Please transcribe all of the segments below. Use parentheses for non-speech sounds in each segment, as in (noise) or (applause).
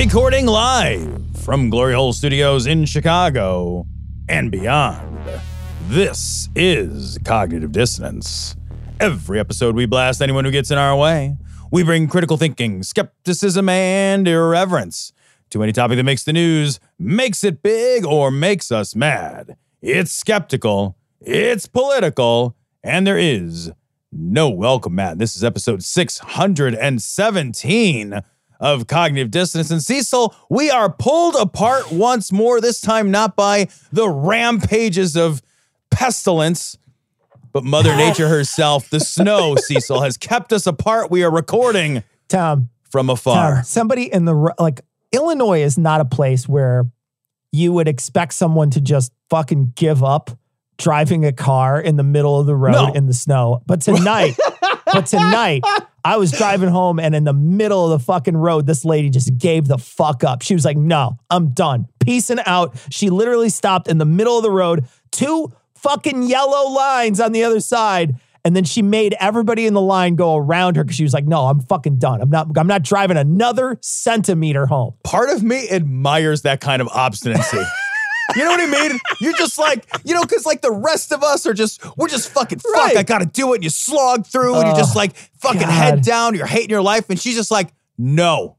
Recording live from Glory Hole Studios in Chicago and beyond. This is Cognitive Dissonance. Every episode, we blast anyone who gets in our way. We bring critical thinking, skepticism, and irreverence to any topic that makes the news, makes it big, or makes us mad. It's skeptical, it's political, and there is no welcome mat. This is episode 617 of Cognitive Dissonance. And Cecil, we are pulled apart once more, this time not by the rampages of pestilence, but Mother (laughs) Nature herself, the snow, Cecil, has kept us apart. We are recording Tom, from Tom, afar. somebody in the like Illinois is not a place where you would expect someone to just fucking give up driving a car in the middle of the road No. in the snow. But tonight, (laughs) but tonight, I was driving home and in the middle of the fucking road, this lady just gave the fuck up. She was like, "No, I'm done. Peacing out." She literally stopped in the middle of the road, two fucking yellow lines on the other side. And then she made everybody in the line go around her because she was like, "No, I'm fucking done. I'm not. I'm not driving another centimeter home." Part of me admires that kind of obstinacy. (laughs) You know what I mean? You're just like, you know, because like the rest of us are just, we're just fucking, fuck, Right. I gotta do it. And you slog through and you Oh, just like fucking God. head down, you're hating your life. And she's just like, no,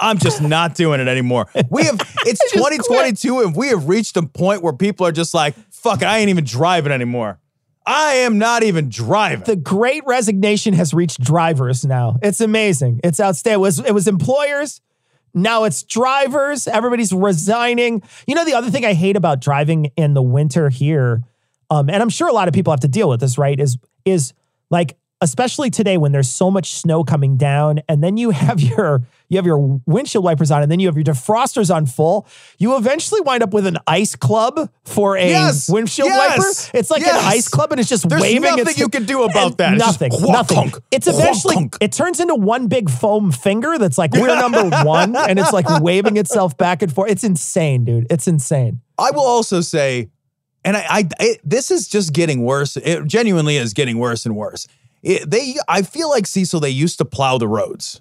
I'm just not doing it anymore. We have, it's (laughs) just quit. 2022 and we have reached a point where people are just like, fuck, it, I ain't even driving anymore. I am not even driving. The great resignation has reached drivers now. It's amazing. It's outstanding. It was, it was employers. Now it's drivers. Everybody's resigning. You know, the other thing I hate about driving in the winter here, um, and I'm sure a lot of people have to deal with this, right? Is is like especially today when there's so much snow coming down, and then you (laughs) have your you have your windshield wipers on, and then you have your defrosters on full. You eventually wind up with an ice club for a Yes. windshield Yes. wiper. It's like Yes. an ice club, and it's just There's waving. nothing It's- you can do about that. It's Nothing. quack, nothing. conk, It's eventually conk. it turns into one big foam finger that's like we're number one, (laughs) and it's like waving itself back and forth. It's insane, dude. It's insane. I will also say, and I, I it, this is just getting worse. It genuinely is getting worse and worse. It, they, I feel like Cecil. They used to plow the roads,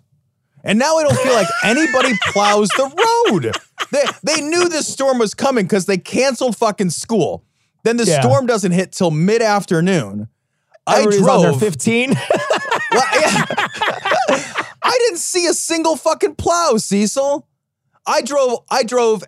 and now I don't feel like anybody (laughs) plows the road. They they knew this storm was coming because they canceled fucking school. Then the Yeah. storm doesn't hit till mid afternoon. I Everybody's on their drove. 15. (laughs) Well, yeah. I didn't see a single fucking plow, Cecil. I drove I drove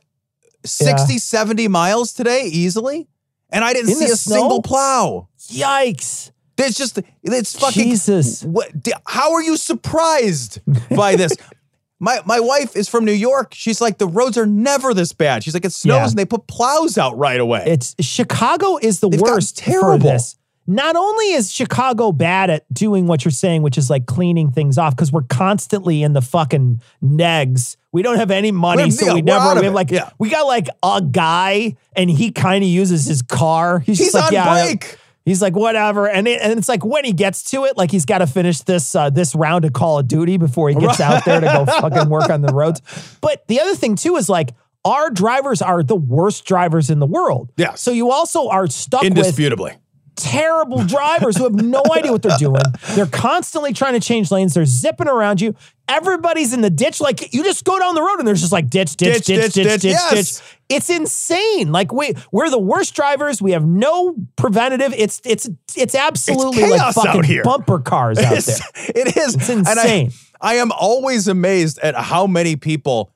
60, 70 miles today easily, and I didn't In see a snow? single plow. Yikes. It's just it's fucking Jesus. What how are you surprised by this? (laughs) My my wife is from New York. She's like the roads are never this bad. She's like it snows Yeah. and they put plows out right away. It's Chicago is the They've worst terrible. Not only is Chicago bad at doing what you're saying, which is like cleaning things off, because we're constantly in the fucking negs. We don't have any money, We're- so yeah, we never. We have like Yeah. we got like a guy, and he kind of uses his car. He's, He's just like, on yeah, break. He's like, whatever, and it, and it's like when he gets to it, like he's got to finish this uh, this round of Call of Duty before he gets out there to go fucking work on the roads. But the other thing too is like our drivers are the worst drivers in the world. Yeah. So you also are stuck with Indisputably. Terrible drivers who have no (laughs) idea what they're doing. They're constantly trying to change lanes. They're zipping around you. Everybody's in the ditch. Like you just go down the road and there's just like ditch, ditch, Ditch, ditch, ditch, ditch, ditch, ditch. ditch. It's insane. Like we we're the worst drivers. We have no preventative. It's it's it's absolutely like chaos out fucking here. bumper cars out there. It's- (laughs) It is. It's And I- insane. I, am always amazed at how many people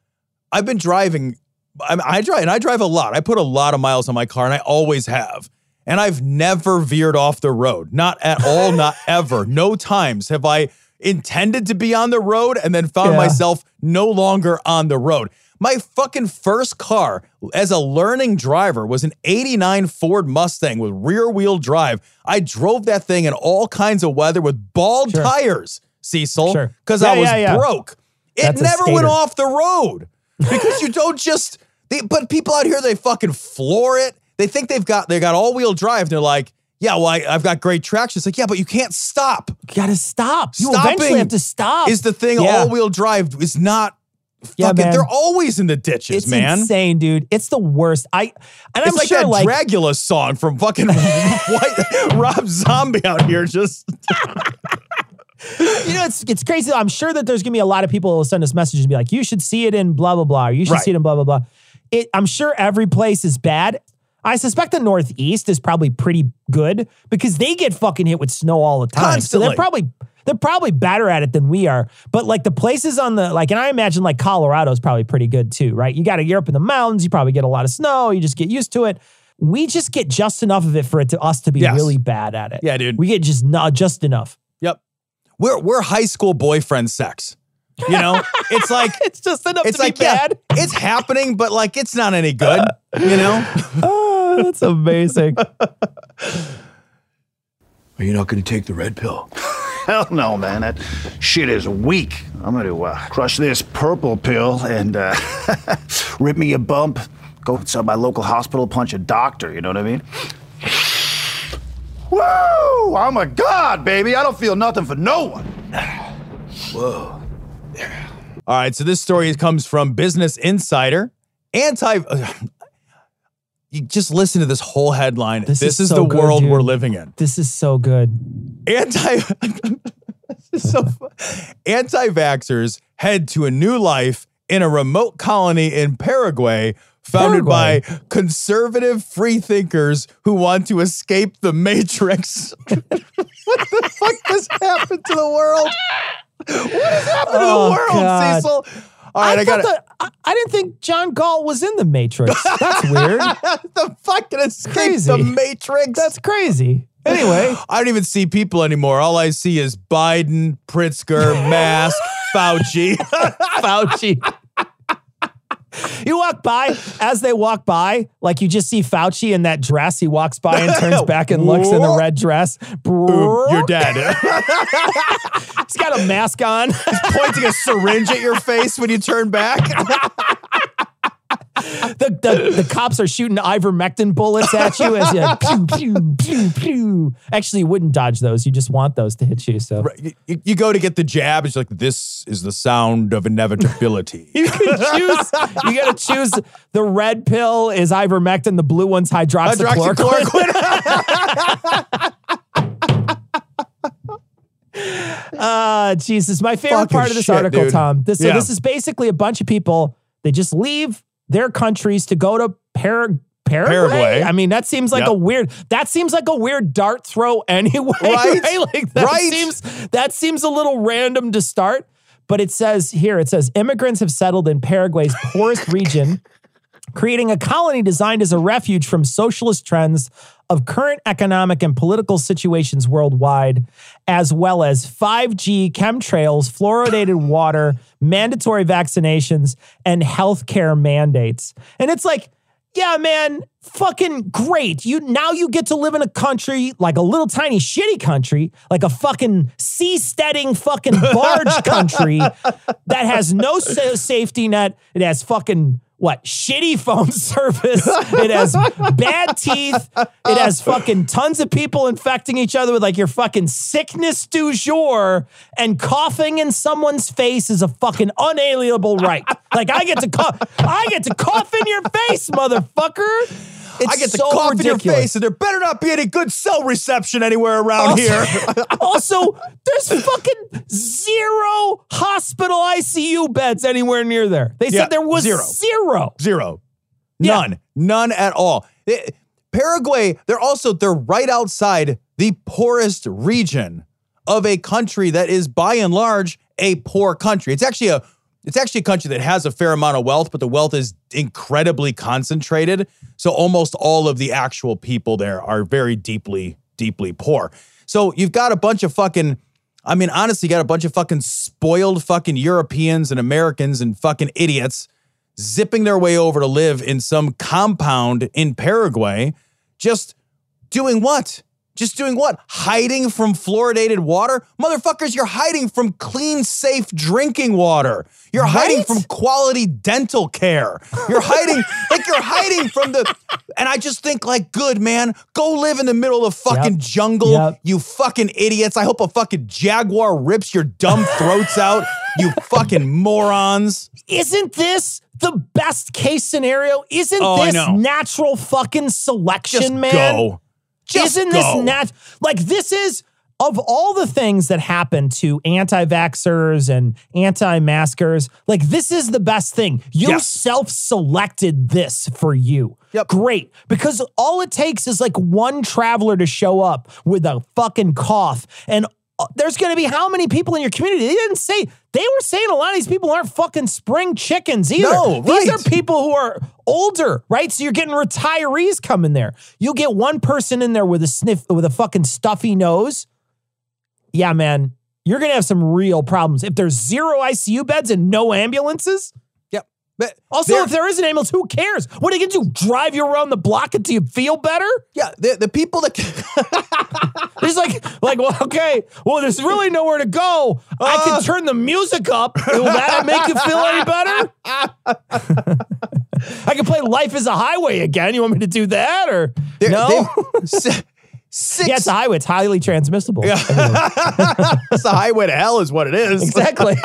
I've been driving. I, I drive and I drive a lot. I put a lot of miles on my car, and I always have. And I've never veered off the road. Not at all. (laughs) not ever. No times have I intended to be on the road and then found Yeah. myself no longer on the road. My fucking first car as a learning driver was an 89 Ford Mustang with rear wheel drive. I drove that thing in all kinds of weather with bald Sure. tires, Cecil, Sure. because Yeah, I was yeah. broke. It That's never went off the road because you don't just. They, but people out here, they fucking floor it. They think they've got they got all wheel drive. And they're like, yeah, well, I, I've got great traction. It's like, yeah, but you can't stop. You gotta stop. You Stopping eventually have to stop. Is the thing Yeah. all wheel drive is not. Yeah, fucking, man. they're always in the ditches, It's man. insane, dude. It's the worst. I and It's I'm like sure that like Dragula song from fucking (laughs) white Rob Zombie out here. Just you know, it's it's crazy. I'm sure that there's gonna be a lot of people who will send us messages and be like, "You should see it in blah blah blah." Or, you should Right. see it in blah blah blah. It, I'm sure every place is bad. I suspect the Northeast is probably pretty good because they get fucking hit with snow all the time. So Constantly. they're probably they're probably better at it than we are. But like the places on the like, and I imagine like Colorado is probably pretty good too, right? You got to you're up in the mountains. You probably get a lot of snow. You just get used to it. We just get just enough of it for it to us to be Yes. really bad at it. Yeah, dude. We get just not just enough. yep. We're we're high school boyfriend sex. You know, (laughs) it's like It's just enough it's to like be bad. yeah, it's happening, but like it's not any good. You know. (laughs) Uh, Oh, that's amazing. (laughs) Are you not going to take the red pill? (laughs) Hell no, man. That shit is weak. I'm gonna uh, crush this purple pill and uh, (laughs) rip me a bump, go to my local hospital, punch a doctor. You know what I mean? (sighs) Woo! I'm a god, baby. I don't feel nothing for no one. (sighs) Whoa. All right, so this story comes from Business Insider. Anti. You just listen to this whole headline. This, This is, is so the good, world dude. we're living in. This is so good. Anti (laughs) so anti-vaxxers head to a new life in a remote colony in Paraguay. Founded by conservative free thinkers who want to escape the matrix. (laughs) what the fuck has happened to the world? What has happened to Oh, the world, God. Cecil? All right, I, I, got that, I, I didn't think John Galt was in the Matrix. That's (laughs) weird. the fucking escape Crazy. the matrix. That's crazy. Anyway, (gasps) I don't even see people anymore. All I see is Biden, Pritzker, (laughs) Mask, Fauci. (laughs) Fauci. (laughs) You walk by, as they walk by, like you just see Fauci in that dress. He walks by and turns (laughs) back and looks in the red dress. Boom, you're dead. (laughs) He's got a mask on. He's pointing a syringe at your face when you turn back. The, the, the cops are shooting ivermectin bullets at you as you pew, pew, pew, pew. Actually, you wouldn't dodge those. You just want those to hit you. So you, you go to get the jab. It's like, this is the sound of inevitability. (laughs) you can choose. You got to choose. The red pill is ivermectin. The blue one's hydroxychloroquine. Uh, (laughs) Jesus, my favorite Fucking part of this shit, article, dude. Tom. This so this is basically a bunch of people. They just leave their countries to go to Par- Paraguay. Paraguay. I mean, that seems like Yep. a weird. That seems like a weird dart throw (laughs) anyway. Right? Like that Right. seems that seems a little random to start. But it says here, it says immigrants have settled in Paraguay's poorest (laughs) region creating a colony designed as a refuge from socialist trends of current economic and political situations worldwide, as well as 5G, chemtrails, fluoridated (laughs) water, mandatory vaccinations, and healthcare mandates. And it's like, yeah, man, fucking great. You now you get to live in a country like a little tiny shitty country, like a fucking seasteading fucking barge (laughs) country that has no sa- safety net. It has fucking what shitty phone (laughs) service. It has bad teeth. It has fucking tons of people infecting each other with like your fucking sickness du jour, and coughing in someone's face is a fucking unalienable right. Like I get to cough, I get to cough in your face, motherfucker. It's I get to so cough in your face, and there better not be any good cell reception anywhere around Also- here. (laughs) also, there's fucking zero hospital ICU beds anywhere near there. They said there was zero. zero. Zero. Yeah. None. None at all. Eh, Paraguay, they're also they're right outside the poorest region of a country that is by and large a poor country. It's actually a it's actually a country that has a fair amount of wealth, but the wealth is incredibly concentrated. So almost all of the actual people there are very deeply, deeply poor. So you've got a bunch of fucking I mean, honestly, you got a bunch of fucking spoiled fucking Europeans and Americans and fucking idiots zipping their way over to live in some compound in Paraguay, just doing what? Just doing what? Hiding from fluoridated water? Motherfuckers, you're hiding from clean, safe drinking water. You're hiding from quality dental care. You're hiding, (laughs) like, you're hiding from the. And I just think, like, good, man, go live in the middle of the fucking Yep. jungle, Yep. you fucking idiots. I hope a fucking jaguar rips your dumb throats out, you (laughs) fucking morons. Isn't this the best case scenario? Isn't Oh, this natural fucking selection, Just man? go. Just Isn't go. this nat like this is of all the things that happen to anti-vaxxers and anti-maskers, like this is the best thing. You Yes. self-selected this for you. Yep. Great. Because all it takes is like one traveler to show up with a fucking cough and Uh, there's going to be how many people in your community? They didn't say, they were saying a lot of these people aren't fucking spring chickens either. No, These right. are people who are older, right? So you're getting retirees coming there. You'll get one person in there with a sniff, with a fucking stuffy nose. Yeah, man, you're going to have some real problems. If there's zero ICU beds and no ambulances. But also, if there is an ambulance, who cares? What are you going to do? Drive you around the block until you feel better? yeah, the, the people that. He's (laughs) (laughs) like, like, well, okay, well, there's really nowhere to go. I Uh. can turn the music up. Will that make you feel any better? (laughs) I can play "Life Is a Highway" again. You want me to do that or They're- no? Six. yeah, it's a highway. It's highly transmissible. Yeah. it's the highway to hell, is what it is. exactly.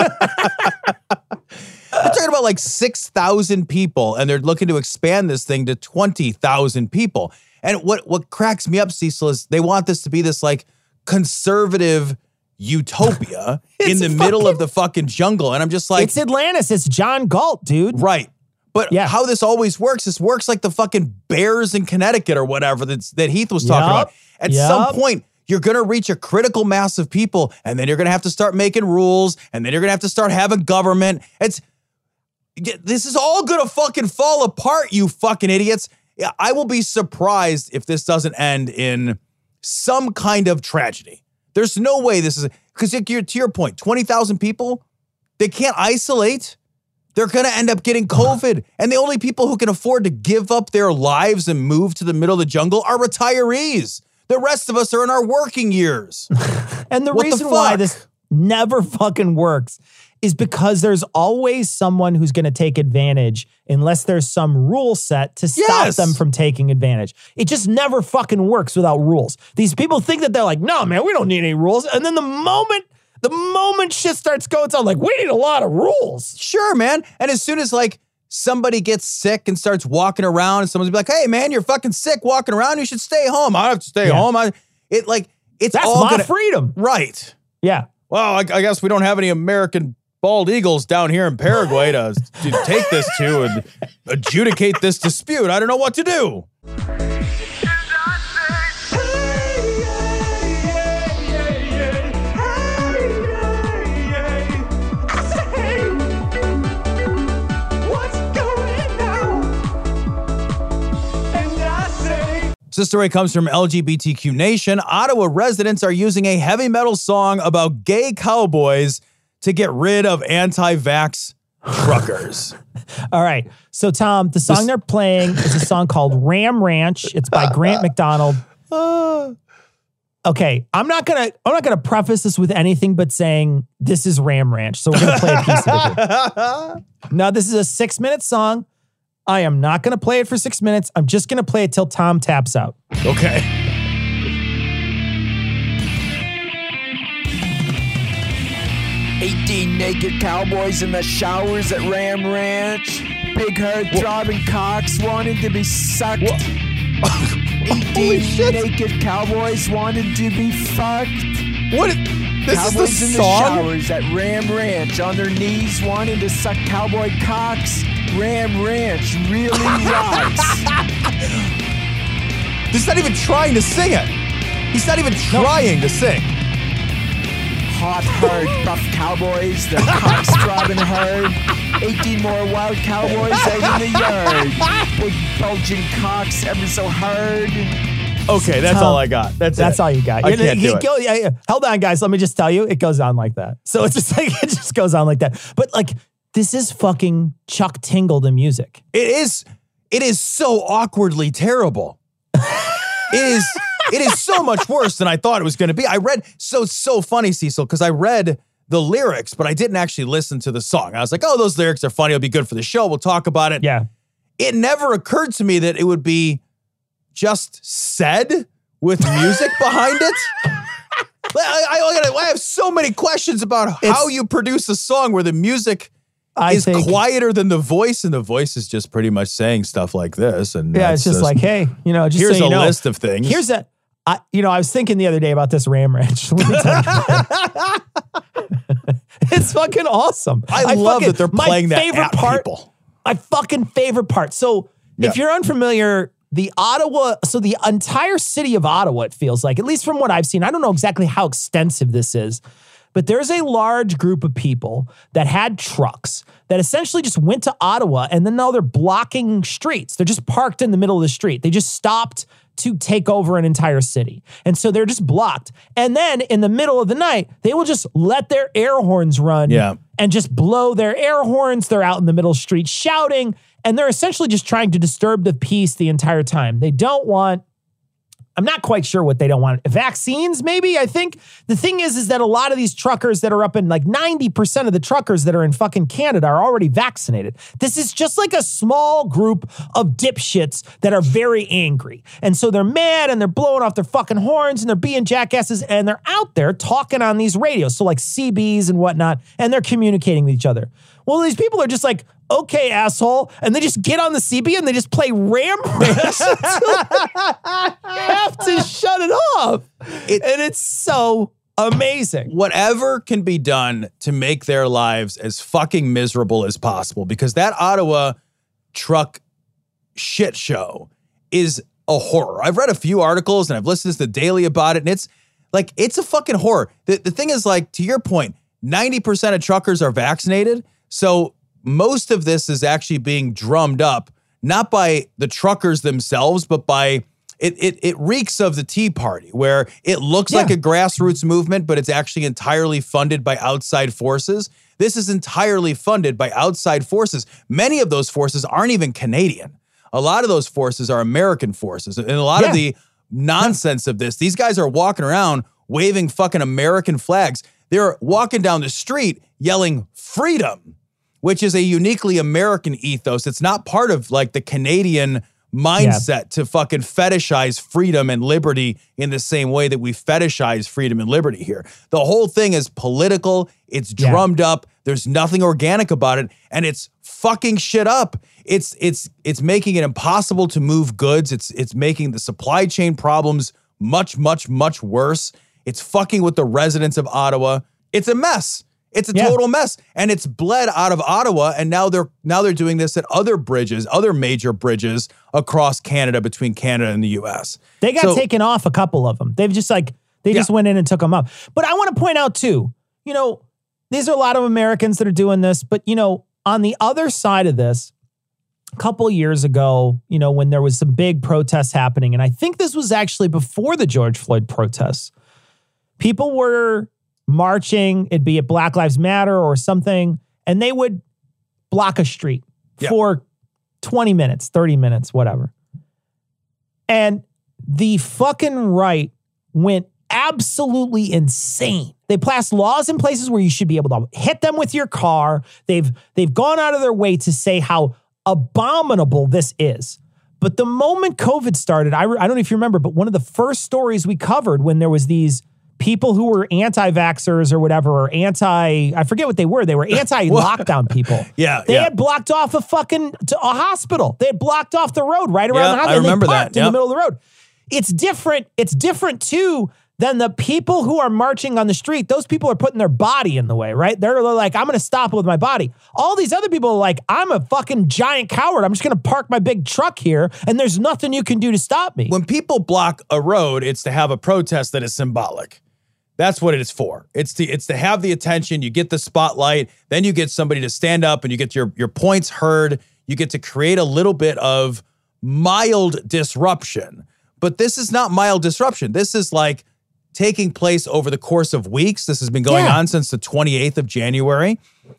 They're talking about like 6,000 people, and they're looking to expand this thing to 20,000 people. And what, what cracks me up, Cecil, is they want this to be this like conservative utopia (laughs) in the fucking- middle of the fucking jungle. And I'm just like, it's Atlantis. It's John Galt, dude. right. But Yeah. how this always works, this works like the fucking bears in Connecticut or whatever that's, that Heath was talking Yup. about. At some point, you're going to reach a critical mass of people, and then you're going to have to start making rules, and then you're going to have to start having government. It's this is all gonna fucking fall apart, you fucking idiots. Yeah, I will be surprised if this doesn't end in some kind of tragedy. There's no way this is because to your point, 20,000 people, they can't isolate. They're gonna end up getting uh-huh. COVID. And the only people who can afford to give up their lives and move to the middle of the jungle are retirees. The rest of us are in our working years. (laughs) And the What the reason why this never fucking works is because there's always someone who's going to take advantage unless there's some rule set to stop Yes. them from taking advantage. It just never fucking works without rules. These people think that they're like, no, man, we don't need any rules. And then the moment, the moment shit starts going down, like, we need a lot of rules. Sure, man. And as soon as like somebody gets sick and starts walking around, and someone's be like, "Hey, man, you're fucking sick walking around. You should stay home." I have to stay Yeah. home. I it like it's That's all my gonna, freedom. right. Yeah. Well, I, I guess we don't have any American bald eagles down here in Paraguay to, (laughs) to take this to and adjudicate this dispute. I don't know what to do. This story comes from LGBTQ Nation. Ottawa residents are using a heavy metal song about gay cowboys to get rid of anti-vax truckers. (laughs) All right. So, Tom, the song This- they're playing is a song called Ram Ranch. It's by Grant MacDonald. (laughs) Okay, I'm not gonna I'm not gonna preface this with anything but saying this is Ram Ranch. So we're gonna play a piece of it. (laughs) Now, this is a six minute song. I am not gonna play it for six minutes. I'm just gonna play it till Tom taps out. okay. Eighteen naked cowboys in the showers at Ram Ranch. Big herd driving cocks wanting to be sucked. (laughs) Eighteen naked cowboys wanted to be fucked. What? This cowboys is the in song? the showers at Ram Ranch on their knees wanting to suck cowboy cocks. Ram Ranch really rocks. (laughs) He's not even trying to sing it. He's not even trying to sing. Hot hard, buff cowboys, their cocks throbbing hard. 18 more wild cowboys out in the yard. Big bulging cocks ever so hard. Okay, that's all I got. That's That's it. all you got. I You- can't you do it. go- yeah, yeah. Hold on, guys. Let me just tell you, it goes on like that. So it's just (laughs) like it just goes on like that. But like this is fucking Chuck Tingle the music. It is it is so awkwardly terrible. it is it is so much worse than I thought it was going to be. I read so so funny, Cecil, because I read the lyrics, but I didn't actually listen to the song. I was like, oh, those lyrics are funny. It'll be good for the show. We'll talk about it. Yeah. It never occurred to me that it would be just said with music behind it. I, I, I have so many questions about how you produce a song where the music I is think quieter than the voice, and the voice is just pretty much saying stuff like this. And Yeah, it's just, like, hey, you know, just here's so a know, list of things. Here's a, I, you know, I was thinking the other day about this Ram Ranch. (laughs) Let me tell you. (laughs) it's fucking awesome. I, love fucking- that they're playing that favorite part, people. My fucking favorite part. So, Yeah. if you're unfamiliar, the Ottawa, so the entire city of Ottawa, it feels like, at least from what I've seen, I don't know exactly how extensive this is, but there's a large group of people that had trucks that essentially just went to Ottawa and then now they're blocking streets. They're just parked in the middle of the street. They just stopped to take over an entire city. And so they're just blocked. And then in the middle of the night, they will just let their air horns run Yeah. and just blow their air horns. They're out in the middle the street shouting, and they're essentially just trying to disturb the peace the entire time. They don't want. I'm not quite sure what they don't want. Vaccines, maybe. I think the thing is, is that a lot of these truckers that are up in like 90% of the truckers that are in fucking Canada are already vaccinated. This is just like a small group of dipshits that are very angry. And so they're mad and they're blowing off their fucking horns and they're being jackasses and they're out there talking on these radios. So like CBs and whatnot, and they're communicating with each other. Well, these people are just like, okay, asshole. And they just get on the CB and they just play Ram Ranch (laughs) until have to shut it off. It- and it's so amazing. Whatever can be done to make their lives as fucking miserable as possible, because that Ottawa truck shit show is a horror. I've read a few articles and I've listened to the Daily about it, and it's like it's a fucking horror. The, the thing is, like, to your point, 90% of truckers are vaccinated. So most of this is actually being drummed up, not by the truckers themselves, but by it, it, it reeks of the Tea Party, where it looks like a grassroots movement, but it's actually entirely funded by outside forces. This is entirely funded by outside forces. Many of those forces aren't even Canadian. A lot of those forces are American forces. And a lot Yeah. of the nonsense of this, these guys are walking around waving fucking American flags. They're walking down the street yelling freedom, which is a uniquely American ethos. It's not part of like the Canadian mindset to fucking fetishize freedom and liberty in the same way that we fetishize freedom and liberty here. The whole thing is political, it's Yeah. drummed up, there's nothing organic about it, and it's fucking shit up. It's it's it's making it impossible to move goods. It's it's making the supply chain problems much, much, much worse. It's fucking with the residents of Ottawa. It's a mess. It's a Yeah. total mess. And it's bled out of Ottawa. And now they're now they're doing this at other bridges, other major bridges across Canada between Canada and the US. They got So- taken off a couple of them. They've just like they just went in and took them up. But I want to point out too, you know, these are a lot of Americans that are doing this, but you know, on the other side of this, a couple years ago, you know, when there was some big protests happening, and I think this was actually before the George Floyd protests, people were marching, it'd be at Black Lives Matter or something, and they would block a street Yeah. for 20 minutes, 30 minutes, whatever. And the fucking right went absolutely insane. They passed laws in places where you should be able to hit them with your car. They've they've gone out of their way to say how abominable this is. But the moment COVID started, I, re- I don't know if you remember, but one of the first stories we covered when there was these people who were anti-vaxxers or whatever, or anti, I forget what they were. They were (laughs) anti-lockdown people. (laughs) Yeah, They yeah. had blocked off a fucking a hospital. They had blocked off the road right around Yeah, the hospital. I remember that, parked in the middle of the road. It's different. It's different too than the people who are marching on the street. Those people are putting their body in the way, right? They're like, I'm going to stop with my body. All these other people are like, I'm a fucking giant coward. I'm just going to park my big truck here, and there's nothing you can do to stop me. when people block a road, it's to have a protest that is symbolic. That's what it is for. It's to it's to have the attention. You get the spotlight, then you get somebody to stand up, and you get your your points heard. You get to create a little bit of mild disruption. But this is not mild disruption. This is like taking place over the course of weeks. This has been going Yeah. on since the 28th of January.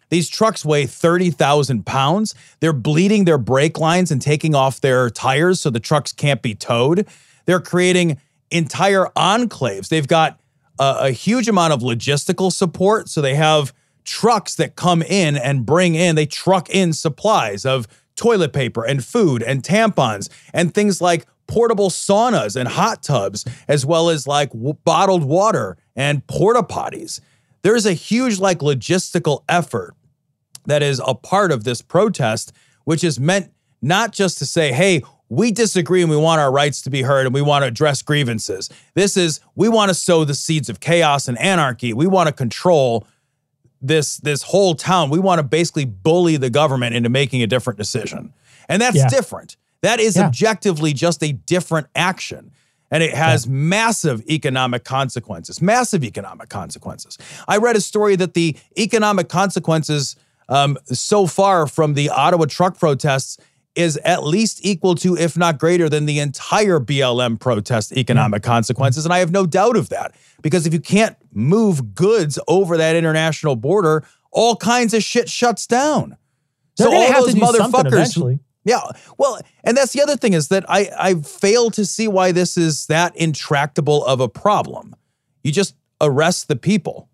These trucks weigh 30,000 pounds. They're bleeding their brake lines and taking off their tires so the trucks can't be towed. They're creating entire enclaves. They've got a, a huge amount of logistical support. So they have trucks that come in and bring in, they truck in supplies of toilet paper and food and tampons and things like portable saunas and hot tubs, as well as like w- bottled water and porta potties. There's a huge, like, logistical effort that is a part of this protest, which is meant not just to say, hey, we disagree and we want our rights to be heard and we want to address grievances. This is, we want to sow the seeds of chaos and anarchy. We want to control this this whole town. We want to basically bully the government into making a different decision. And that's Yeah. different. That is Yeah. objectively just a different action. And it has massive economic consequences, massive economic consequences. I read a story that the economic consequences um, so far from the Ottawa truck protests is at least equal to, if not greater than, the entire BLM protest economic consequences. And I have no doubt of that because if you can't move goods over that international border, all kinds of shit shuts down. They're so all those motherfuckers. Yeah. Well, and that's the other thing is that I I fail to see why this is that intractable of a problem. You just arrest the people.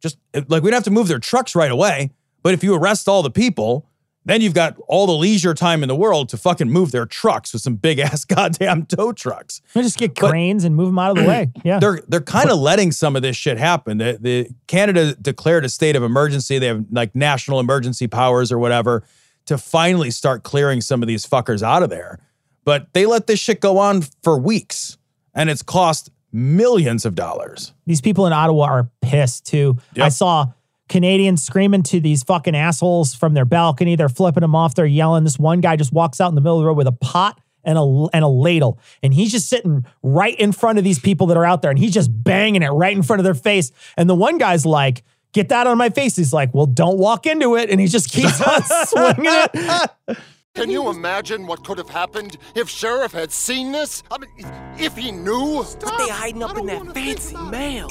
Just like we don't have to move their trucks right away, but if you arrest all the people, then you've got all the leisure time in the world to fucking move their trucks with some big (laughs) ass goddamn tow trucks. They just get But- cranes and move them out of the (clears throat) way. Yeah. They're they're kind of letting some of this shit happen. The, the Canada declared a state of emergency. They have like national emergency powers or whatever to finally start clearing some of these fuckers out of there. But they let this shit go on for weeks, and it's cost millions of dollars. These people in Ottawa are pissed too. Yep. I saw Canadians screaming to these fucking assholes from their balcony. They're flipping them off. They're yelling. This one guy just walks out in the middle of the road with a pot and a and a ladle, and he's just sitting right in front of these people that are out there, and he's just banging it right in front of their face. And the one guy's like. Get that on my face. He's like, well, don't walk into it. And he just keeps on (laughs) swinging it. Can you imagine what could have happened if Sheriff had seen this? I mean, if he knew? What they hiding up in that fancy mail?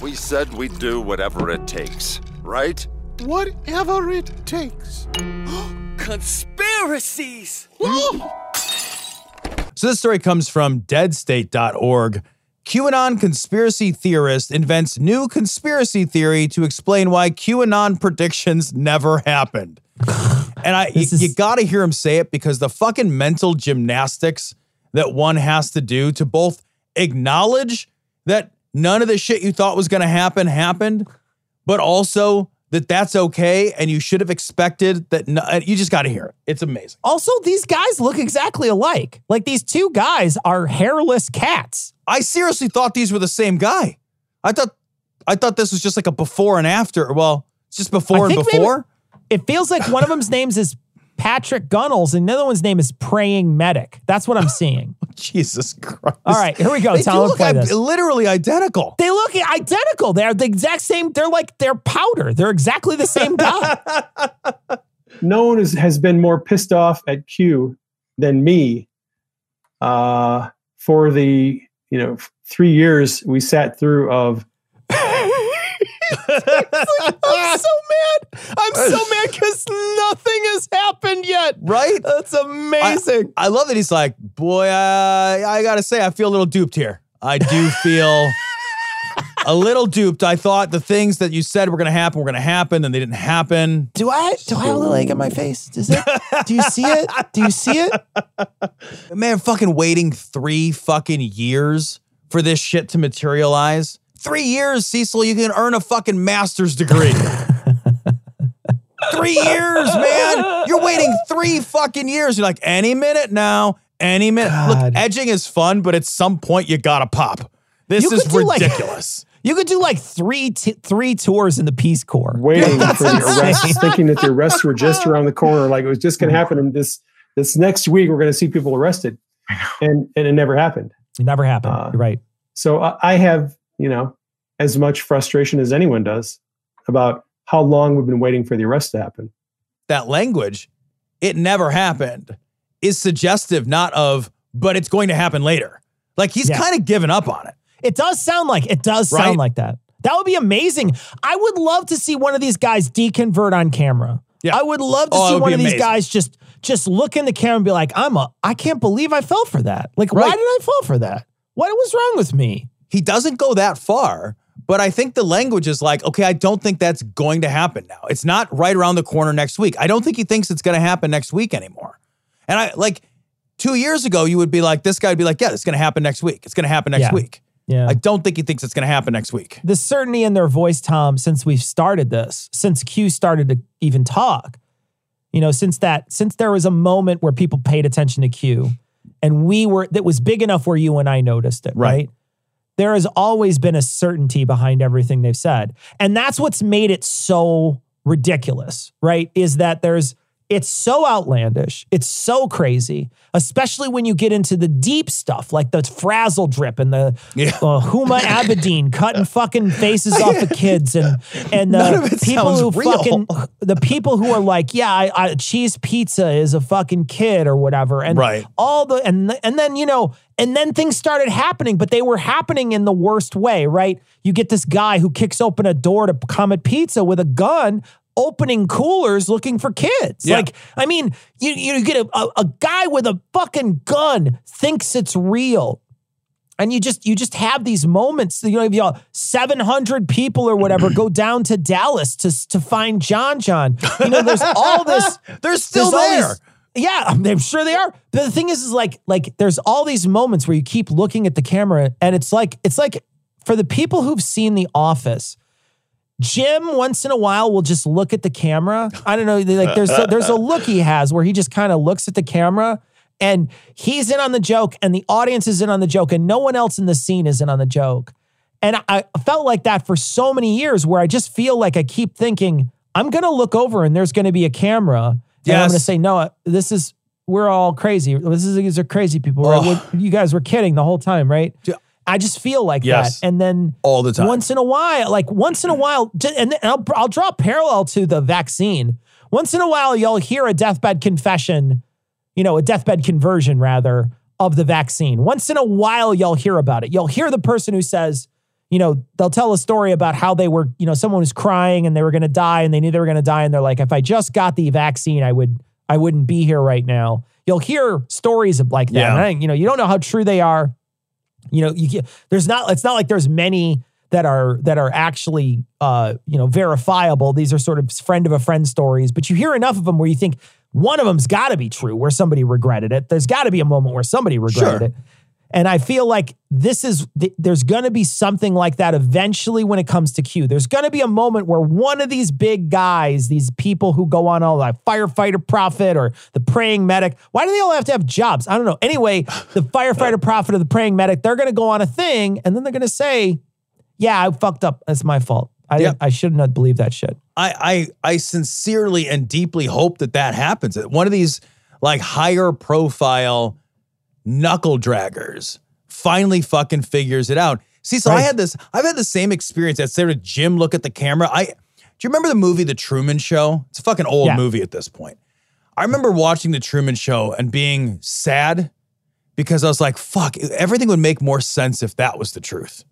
We said we'd do whatever it takes, right? Whatever it takes. (gasps) Conspiracies! (gasps) So this story comes from deadstate.org. QAnon conspiracy theorist invents new conspiracy theory to explain why QAnon predictions never happened. (laughs) And I you, is- you got to hear him say it because the fucking mental gymnastics that one has to do to both acknowledge that none of the shit you thought was going to happen happened, but also that that's okay and you should have expected that no, uh, you just got to hear it. It's amazing. Also, these guys look exactly alike. Like these two guys are hairless cats. I seriously thought these were the same guy. I thought I thought this was just like a before and after. Well, it's just before and think maybe- before. It feels like one of them's names is Patrick Gunnels and the other one's name is Praying Medic. That's what I'm (laughs) seeing. Jesus Christ. All right, here we go. They Tom, do look play i- this. literally identical. They look identical. They're the exact same. They're like they're powder. They're exactly the same guy. (laughs) no one is, has been more pissed off at Q than me uh, for the you know three years we sat through of I'm so mad. I'm so (laughs) mad because nothing has happened yet. Right? That's amazing. I love that he's like, boy, uh, I gotta say, I feel a little duped here. I do feel a little duped. I thought the things that you said were gonna happen were gonna happen, and they didn't happen. do I do I have a little egg in my face? Does it? Do you see it? Do you see it? (laughs) Man, fucking waiting three fucking years for this shit to materialize. Three years, Cecil, you can earn a fucking master's degree. (laughs) three years, man. You're waiting three fucking years. You're like, any minute now, any minute. Look, edging is fun, but at some point you gotta pop. This You is could do, like- ridiculous. You could do like three t- three tours in the Peace Corps. waiting for the insane. arrests, thinking that the arrests were just around the corner, like it was just going to happen. And this this next week, we're going to see people arrested, and and it never happened. It never happened. Uh, You're right. So I, I have you know as much frustration as anyone does about how long we've been waiting for the arrest to happen. that language, it never happened, is suggestive not of, but it's going to happen later. Like he's Yeah. kind of given up on it. It does sound like it does sound like that. That would be amazing. I would love to see one of these guys deconvert on camera. Yeah. I would love to Oh, see one be of these guys just just look in the camera and be like, "I'm a I can't believe I fell for that. Like, why did I fall for that? What was wrong with me?" He doesn't go that far, but I think the language is like, okay, I don't think that's going to happen now. It's not right around the corner next week. I don't think he thinks it's going to happen next week anymore. And I like two years ago, you would be like, this guy would be like, yeah, it's going to happen next week. It's going to happen next Yeah. week. Yeah. I don't think he thinks it's going to happen next week. the certainty in their voice, Tom, since we've started this, since Q started to even talk, you know, since that, since there was a moment where people paid attention to Q and we were, that was big enough where you and I noticed it, Right. right? There has always been a certainty behind everything they've said. And that's what's made it so ridiculous, right? Is that there's, it's so outlandish. It's so crazy, especially when you get into the deep stuff like the frazzle drip and the Yeah. uh, Huma (laughs) Abedin cutting fucking faces off of kids and and the people who real. fucking the people who are like, yeah, I, I, cheese pizza is a fucking kid or whatever, and Right. all the and and then you know and then things started happening, but they were happening in the worst way, right? You get this guy who kicks open a door to Comet Pizza with a gun. Opening coolers looking for kids. Yeah. Like, I mean, you you get a, a, a guy with a fucking gun thinks it's real and you just you just have these moments you know if you 700 people or whatever go (clears throat) down to dallas to to find john john you know there's all this (laughs) They're still there. these- yeah (laughs) i'm sure they are but the thing is is like like there's all these moments where you keep looking at the camera and it's like it's like for the people who've seen the office Jim once in a while will just look at the camera. I don't know, like there's a, there's a look he has where he just kind of looks at the camera and he's in on the joke and the audience is in on the joke and no one else in the scene is in on the joke. And I felt like that for so many years where I just feel like I keep thinking I'm going to look over and there's going to be a camera and I'm going to say no, this is we're all crazy. This is these are crazy people. Right? You guys were kidding the whole time, right? I just feel like Yes. that. And then All the time. once in a while, like once in a while, and I'll, I'll draw a parallel to the vaccine. Once in a while, you'll hear a deathbed confession, you know, a deathbed conversion rather of the vaccine. Once in a while, you'll hear about it. You'll hear the person who says, you know, they'll tell a story about how they were, you know, someone was crying and they were going to die and they knew they were going to die. And they're like, if I just got the vaccine, I would, I wouldn't be here right now. You'll hear stories of like that. Yeah. And I, you know, you don't know how true they are you know you there's not it's not like there's many that are that are actually uh you know verifiable. These are sort of friend of a friend stories but you hear enough of them where you think one of them's got to be true where somebody regretted it. There's got to be a moment where somebody regretted Sure. it and i feel like this is th- there's going to be something like that eventually when it comes to q. There's going to be a moment where one of these big guys these people who go on all like firefighter prophet or the praying medic why do they all have to have jobs? I don't know. Anyway the firefighter (laughs) prophet or the praying medic they're going to go on a thing and then they're going to say yeah i fucked up. That's my fault. I didn't, i shouldn't have believed that shit. I, I I sincerely and deeply hope that that happens. One of these like higher profile knuckle draggers finally fucking figures it out. See, so I had this. I've had the same experience. At Sarah Jim look at the camera. I do you remember the movie The Truman Show? It's a fucking old Yeah. movie at this point. I remember watching The Truman Show and being sad because I was like, "Fuck, everything would make more sense if that was the truth."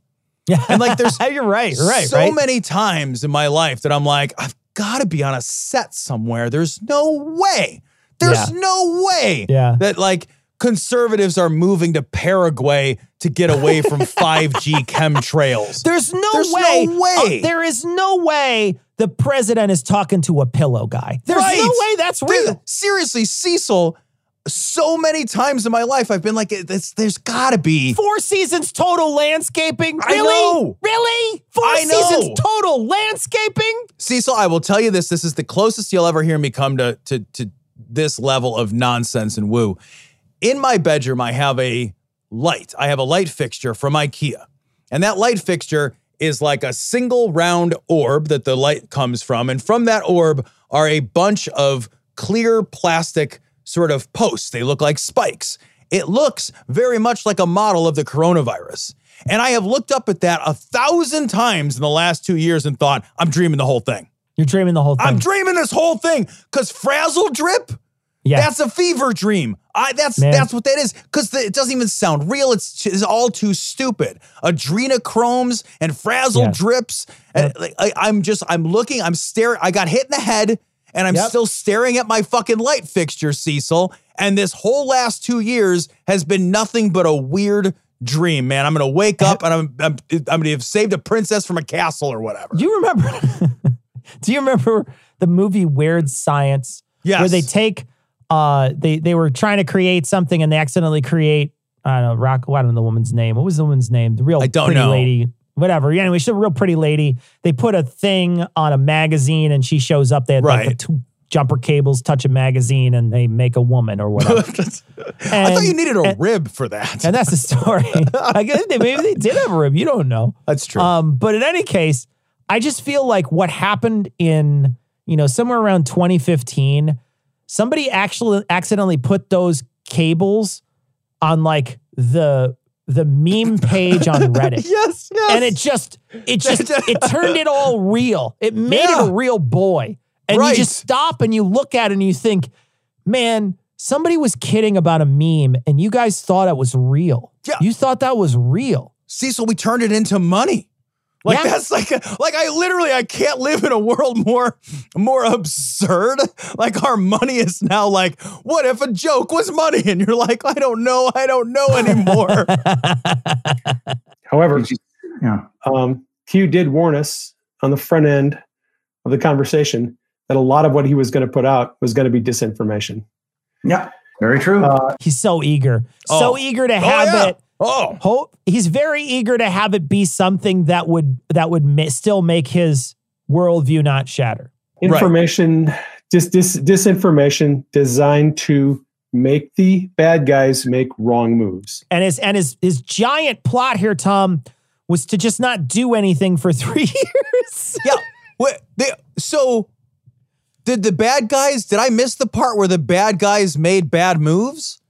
yeah And like, there's (laughs) you're right right so right many times in my life that I'm like, I've got to be on a set somewhere. There's no way. There's Yeah. no way Yeah. that like conservatives are moving to Paraguay to get away from (laughs) 5G chemtrails. There's no There's no way. way. uh, there is no way the president is talking to a pillow guy. There's Right. no way that's real. seriously, Cecil, so many times in my life, I've been like, there's got to be. Four seasons total landscaping. I Really? know. Really? Four I seasons total landscaping? Cecil, I will tell you this. This is the closest you'll ever hear me come to, to, to this level of nonsense and woo. In my bedroom, I have a light. I have a light fixture from IKEA. And that light fixture is like a single round orb that the light comes from. And from that orb are a bunch of clear plastic sort of posts. They look like spikes. It looks very much like a model of the coronavirus. And I have looked up at that a thousand times in the last two years and thought, I'm dreaming the whole thing. You're dreaming the whole thing. I'm dreaming this whole thing because Frazzle Drip Yeah. That's a fever dream. I that's Man. that's what that is because it doesn't even sound real. It's, it's all too stupid. Adrenochromes and frazzle Yeah. drips. And, like, I, I'm just I'm looking. I'm staring. I got hit in the head, and I'm Yep. still staring at my fucking light fixture, Cecil. And this whole last two years has been nothing but a weird dream, man. I'm gonna wake up and I'm I'm, I'm gonna have saved a princess from a castle or whatever. Do you remember? (laughs) do you remember the movie Weird Science? Yes. Where they take, uh, they they were trying to create something and they accidentally create, I don't know, rock. Well, I don't know the woman's name. What was the woman's name? The real I don't pretty know. lady. Whatever. Anyway, she's a real pretty lady. They put a thing on a magazine and she shows up. They had like the two jumper cables touch a magazine and they make a woman or whatever. (laughs) I thought you needed a and- rib for that. and that's the story. (laughs) I guess they, maybe they did have a rib. You don't know. That's true. Um, but in any case, I just feel like what happened in you know somewhere around 2015, somebody actually accidentally put those cables on like the the meme (laughs) page on Reddit. yes, yes. And it just it just (laughs) it turned it all real. It made Yeah. it a real boy. And Right. you just stop and you look at it and you think, man, somebody was kidding about a meme and you guys thought it was real. Yeah. You thought that was real. Cecil, we turned it into money. Like Yeah. that's like like I literally I can't live in a world more more absurd. Like our money is now like, what if a joke was money? And you're like, I don't know, I don't know anymore. (laughs) However, Yeah. um, Q did warn us on the front end of the conversation that a lot of what he was going to put out was going to be disinformation. Yeah. Very true. Uh, He's so eager. Oh. So eager to Oh, have yeah. it. Oh, Hope he's very eager to have it be something that would that would ma- still make his worldview not shatter. information, dis, dis, disinformation designed to make the bad guys make wrong moves. And his and his his giant plot here, Tom, was to just not do anything for (laughs) three years. yeah. Wait, they, so did the bad guys? Did I miss the part where the bad guys made bad moves?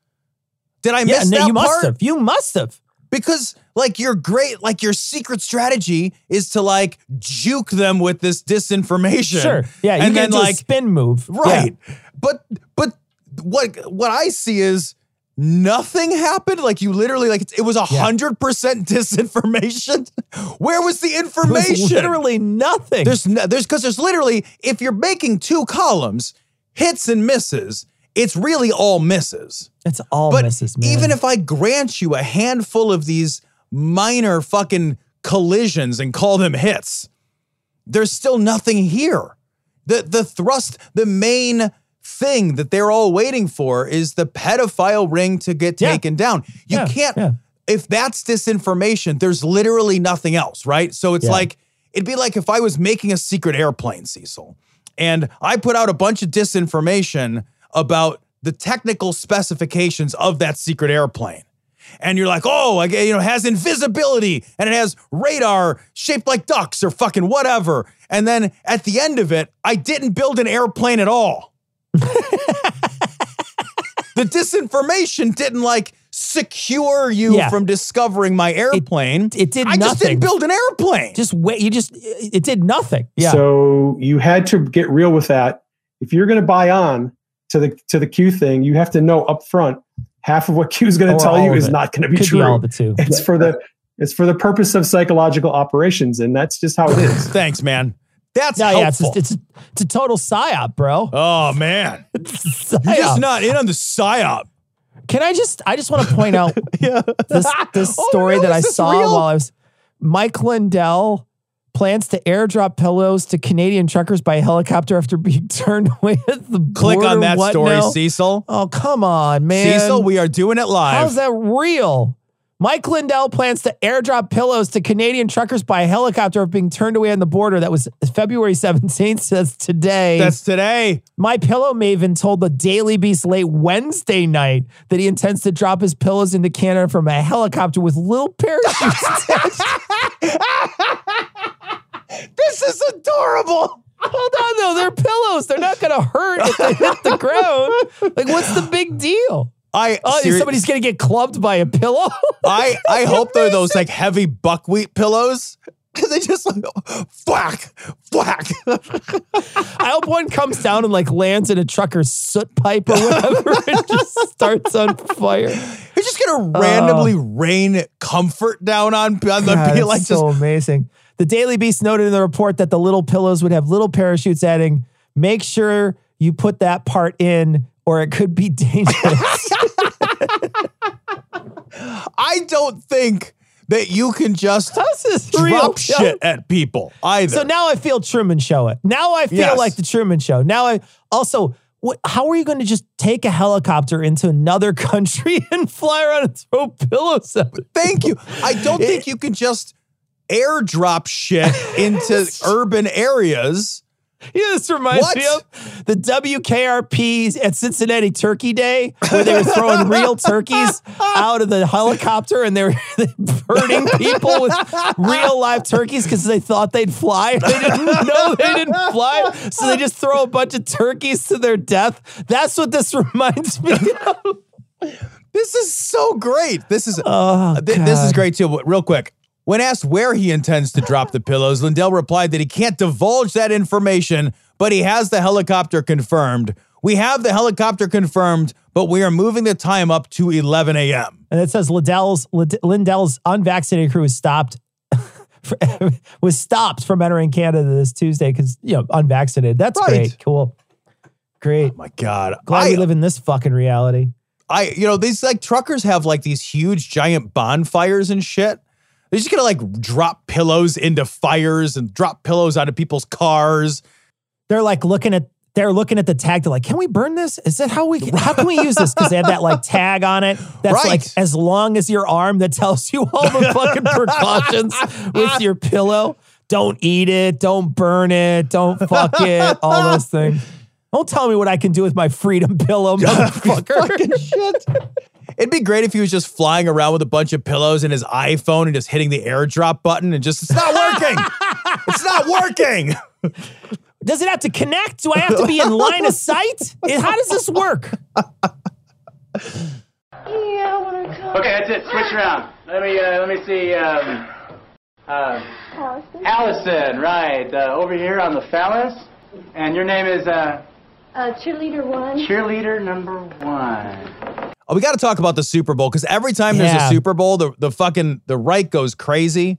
Did I yeah, miss no, that you must have. You must have. because like your great like your secret strategy is to like juke them with this disinformation Sure. Yeah, you and then like spin move. right but but what what i see is nothing happened like you literally like it was a hundred percent disinformation (laughs) where was the Yeah. It was information literally nothing. there's no, there's because there's literally if you're making two columns hits and misses it's really all misses it's all but misses, man. even if I grant you a handful of these minor fucking collisions and call them hits, there's still nothing here. The the thrust, the main thing that they're all waiting for is the pedophile ring to get Yeah. taken down. You Yeah, can't yeah. if that's disinformation, there's literally nothing else, right? So it's like it'd be like if I was making a secret airplane, Cecil, and I put out a bunch of disinformation about the technical specifications of that secret airplane. And you're like, oh, I you know, it has invisibility and it has radar shaped like ducks or fucking whatever. And then at the end of it, I didn't build an airplane at all. (laughs) the disinformation didn't like secure you Yeah. from discovering my airplane. it did I just nothing. didn't build an airplane. just wait. You just it did nothing. Yeah. So you had to get real with that. If you're going to buy on to the to the Q thing, you have to know up front half of what (laughs) Q is going to oh, tell you is it. not going to be Could true. be all of it too. It's for the it's for the purpose of psychological operations, and that's just how it is. (laughs) Thanks, man. That's No, yeah, it's, just, it's it's a total psyop, bro. oh man, (laughs) Psyop. you're just not in on the psyop. Can I just I just want to point out Yeah. this this Oh, story no, that I saw real? while I was Mike Lindell plans to airdrop pillows to Canadian truckers by helicopter after being (laughs) turned away at the Click border. on that What story, now? Cecil. Oh come on, man! Cecil, we are doing it live. How's that real? Mike Lindell plans to airdrop pillows to Canadian truckers by helicopter after being turned away on the border. That was February (laughs) 17th. Says today. That's today. MyPillow maven told the Daily Beast late Wednesday night that he intends to drop his pillows into Canada from a helicopter with little parachutes. (laughs) This is adorable. Hold on, though. They're pillows. They're not going to hurt if they hit the ground. Like, what's the big deal? I Oh, seri- somebody's going to get clubbed by a pillow? (laughs) I I hope they're those like heavy buckwheat pillows. Because they just like, whack, whack. (laughs) I hope one comes down and like lands in a trucker's soot pipe or whatever (laughs) and just starts on fire. You're just gonna randomly oh. rain comfort down on, on the. God, it's like so just amazing. The Daily Beast noted in the report that the little pillows would have little parachutes, adding, "Make sure you put that part in, or it could be (laughs) dangerous." I don't think that you can just drop real. shit at people either. So now I feel Truman Show it. Now I feel Yes. like the Truman Show. Now I also. What, how are you going to just take a helicopter into another (laughs) country and fly around and throw pillows at? Thank you. I don't (laughs) think you can just airdrop shit (laughs) into urban areas. Yeah, this reminds What? me of the WKRP at Cincinnati Turkey Day, where they were throwing real (laughs) turkeys out of the helicopter and they were (laughs) burning people with real live turkeys because they thought they'd fly. They didn't know they didn't fly. So they just throw a bunch of turkeys to their death. That's what this reminds me of. This is so great. This is Oh, th- this is great too. But real quick, when asked where he intends to drop the pillows, Lindell replied that he can't divulge that information, but he has the helicopter confirmed. We have the helicopter confirmed, but we are moving the time up to 11 a.m. And it says Lindell's, Lindell's unvaccinated crew was stopped. (laughs) was stopped from entering Canada this Tuesday because you know unvaccinated. That's Right. great, cool, great. Oh my God, Glad I, we live in this fucking reality. I, you know, these like truckers have like these huge giant bonfires and shit. They're just gonna like drop pillows into fires and drop pillows onto people's cars. They're like looking at they're looking at the tag. They're like, "Can we burn this? Is that how we? How can we use this?" Because they have that like tag on it that's Right. like as long as your arm that tells you all the fucking precautions with your pillow. Don't eat it. Don't burn it. Don't fuck it. All those things. Don't tell me what I can do with my freedom pillow, (laughs) motherfucker. fucking shit. It'd be great if he was just flying around with a bunch of pillows and his iPhone and just hitting the airdrop button and just, it's not working. it's not working. Does it have to connect? Do I have to be in line of sight? How does this work? Yeah, I want to call. okay, that's it. Switch around. Let me uh, let me see. Um, uh, Allison? Allison, right uh, over here on the phallus, and your name is uh, Uh, cheerleader one. cheerleader number one. Oh, we got to talk about the Super Bowl because every time there's a Super Bowl, the, the fucking, the right goes crazy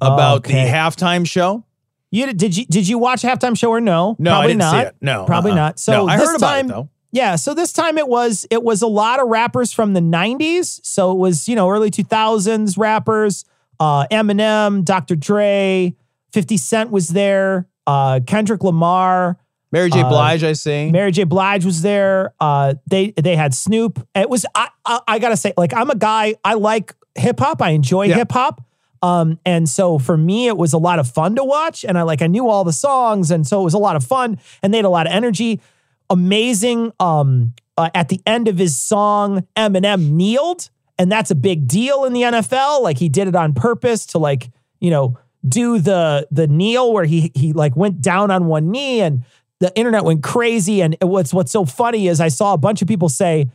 about Okay. the halftime show. You did you did you watch halftime show or no? No, I probably didn't not. see it. No, probably uh-uh. not. So No, I this heard about it, time, though. Yeah, so this time it was it was a lot of rappers from the '90s. So it was you know early 2000s rappers. Uh, Eminem, Dr. Dre, 50 Cent was there. Uh, Kendrick Lamar. Mary J. Uh, Blige, I see. Mary J. Blige was there. Uh, they they had Snoop. It was I, I I gotta say, like I'm a guy. I like hip hop. I enjoy Yeah. hip hop. Um, and so for me, it was a lot of fun to watch. And I like I knew all the songs, and so it was a lot of fun. And they had a lot of energy. Amazing. Um, uh, at the end of his song, Eminem kneeled, and that's a big deal in the NFL. Like he did it on purpose to like you know do the the kneel where he he like went down on one knee and the internet went crazy. And what's what's so funny is I saw a bunch of people say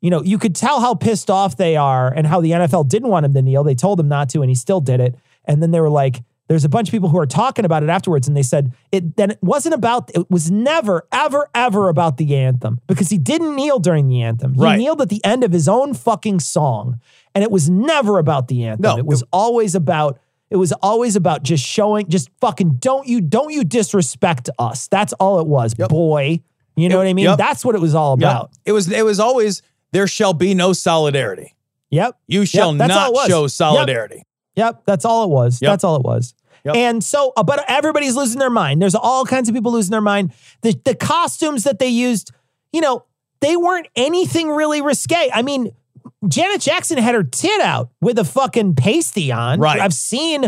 you know you could tell how pissed off they are and how the NFL didn't want him to kneel. They told him not to and he still did it. And then they were like there's a bunch of people who are talking about it afterwards. And they said it then it wasn't about it was never ever ever about the anthem because he didn't kneel during the anthem. He Right. kneeled at the end of his own fucking song. And it was never about the anthem. No, it was always about it was always about just showing, just fucking don't you don't you disrespect us. That's all it was, boy. You know Yep, what I mean? yep. That's what it was all Yep. about. It was it was always there shall be no solidarity. Yep. You shall Yep, not show solidarity. Yep, that's all it was. Yep. That's all it was. Yep. And so, uh, but everybody's losing their mind. There's all kinds of people losing their mind. The the costumes that they used, you know, they weren't anything really risque. I mean, Janet Jackson had her tit out with a fucking pasty on. Right. I've seen,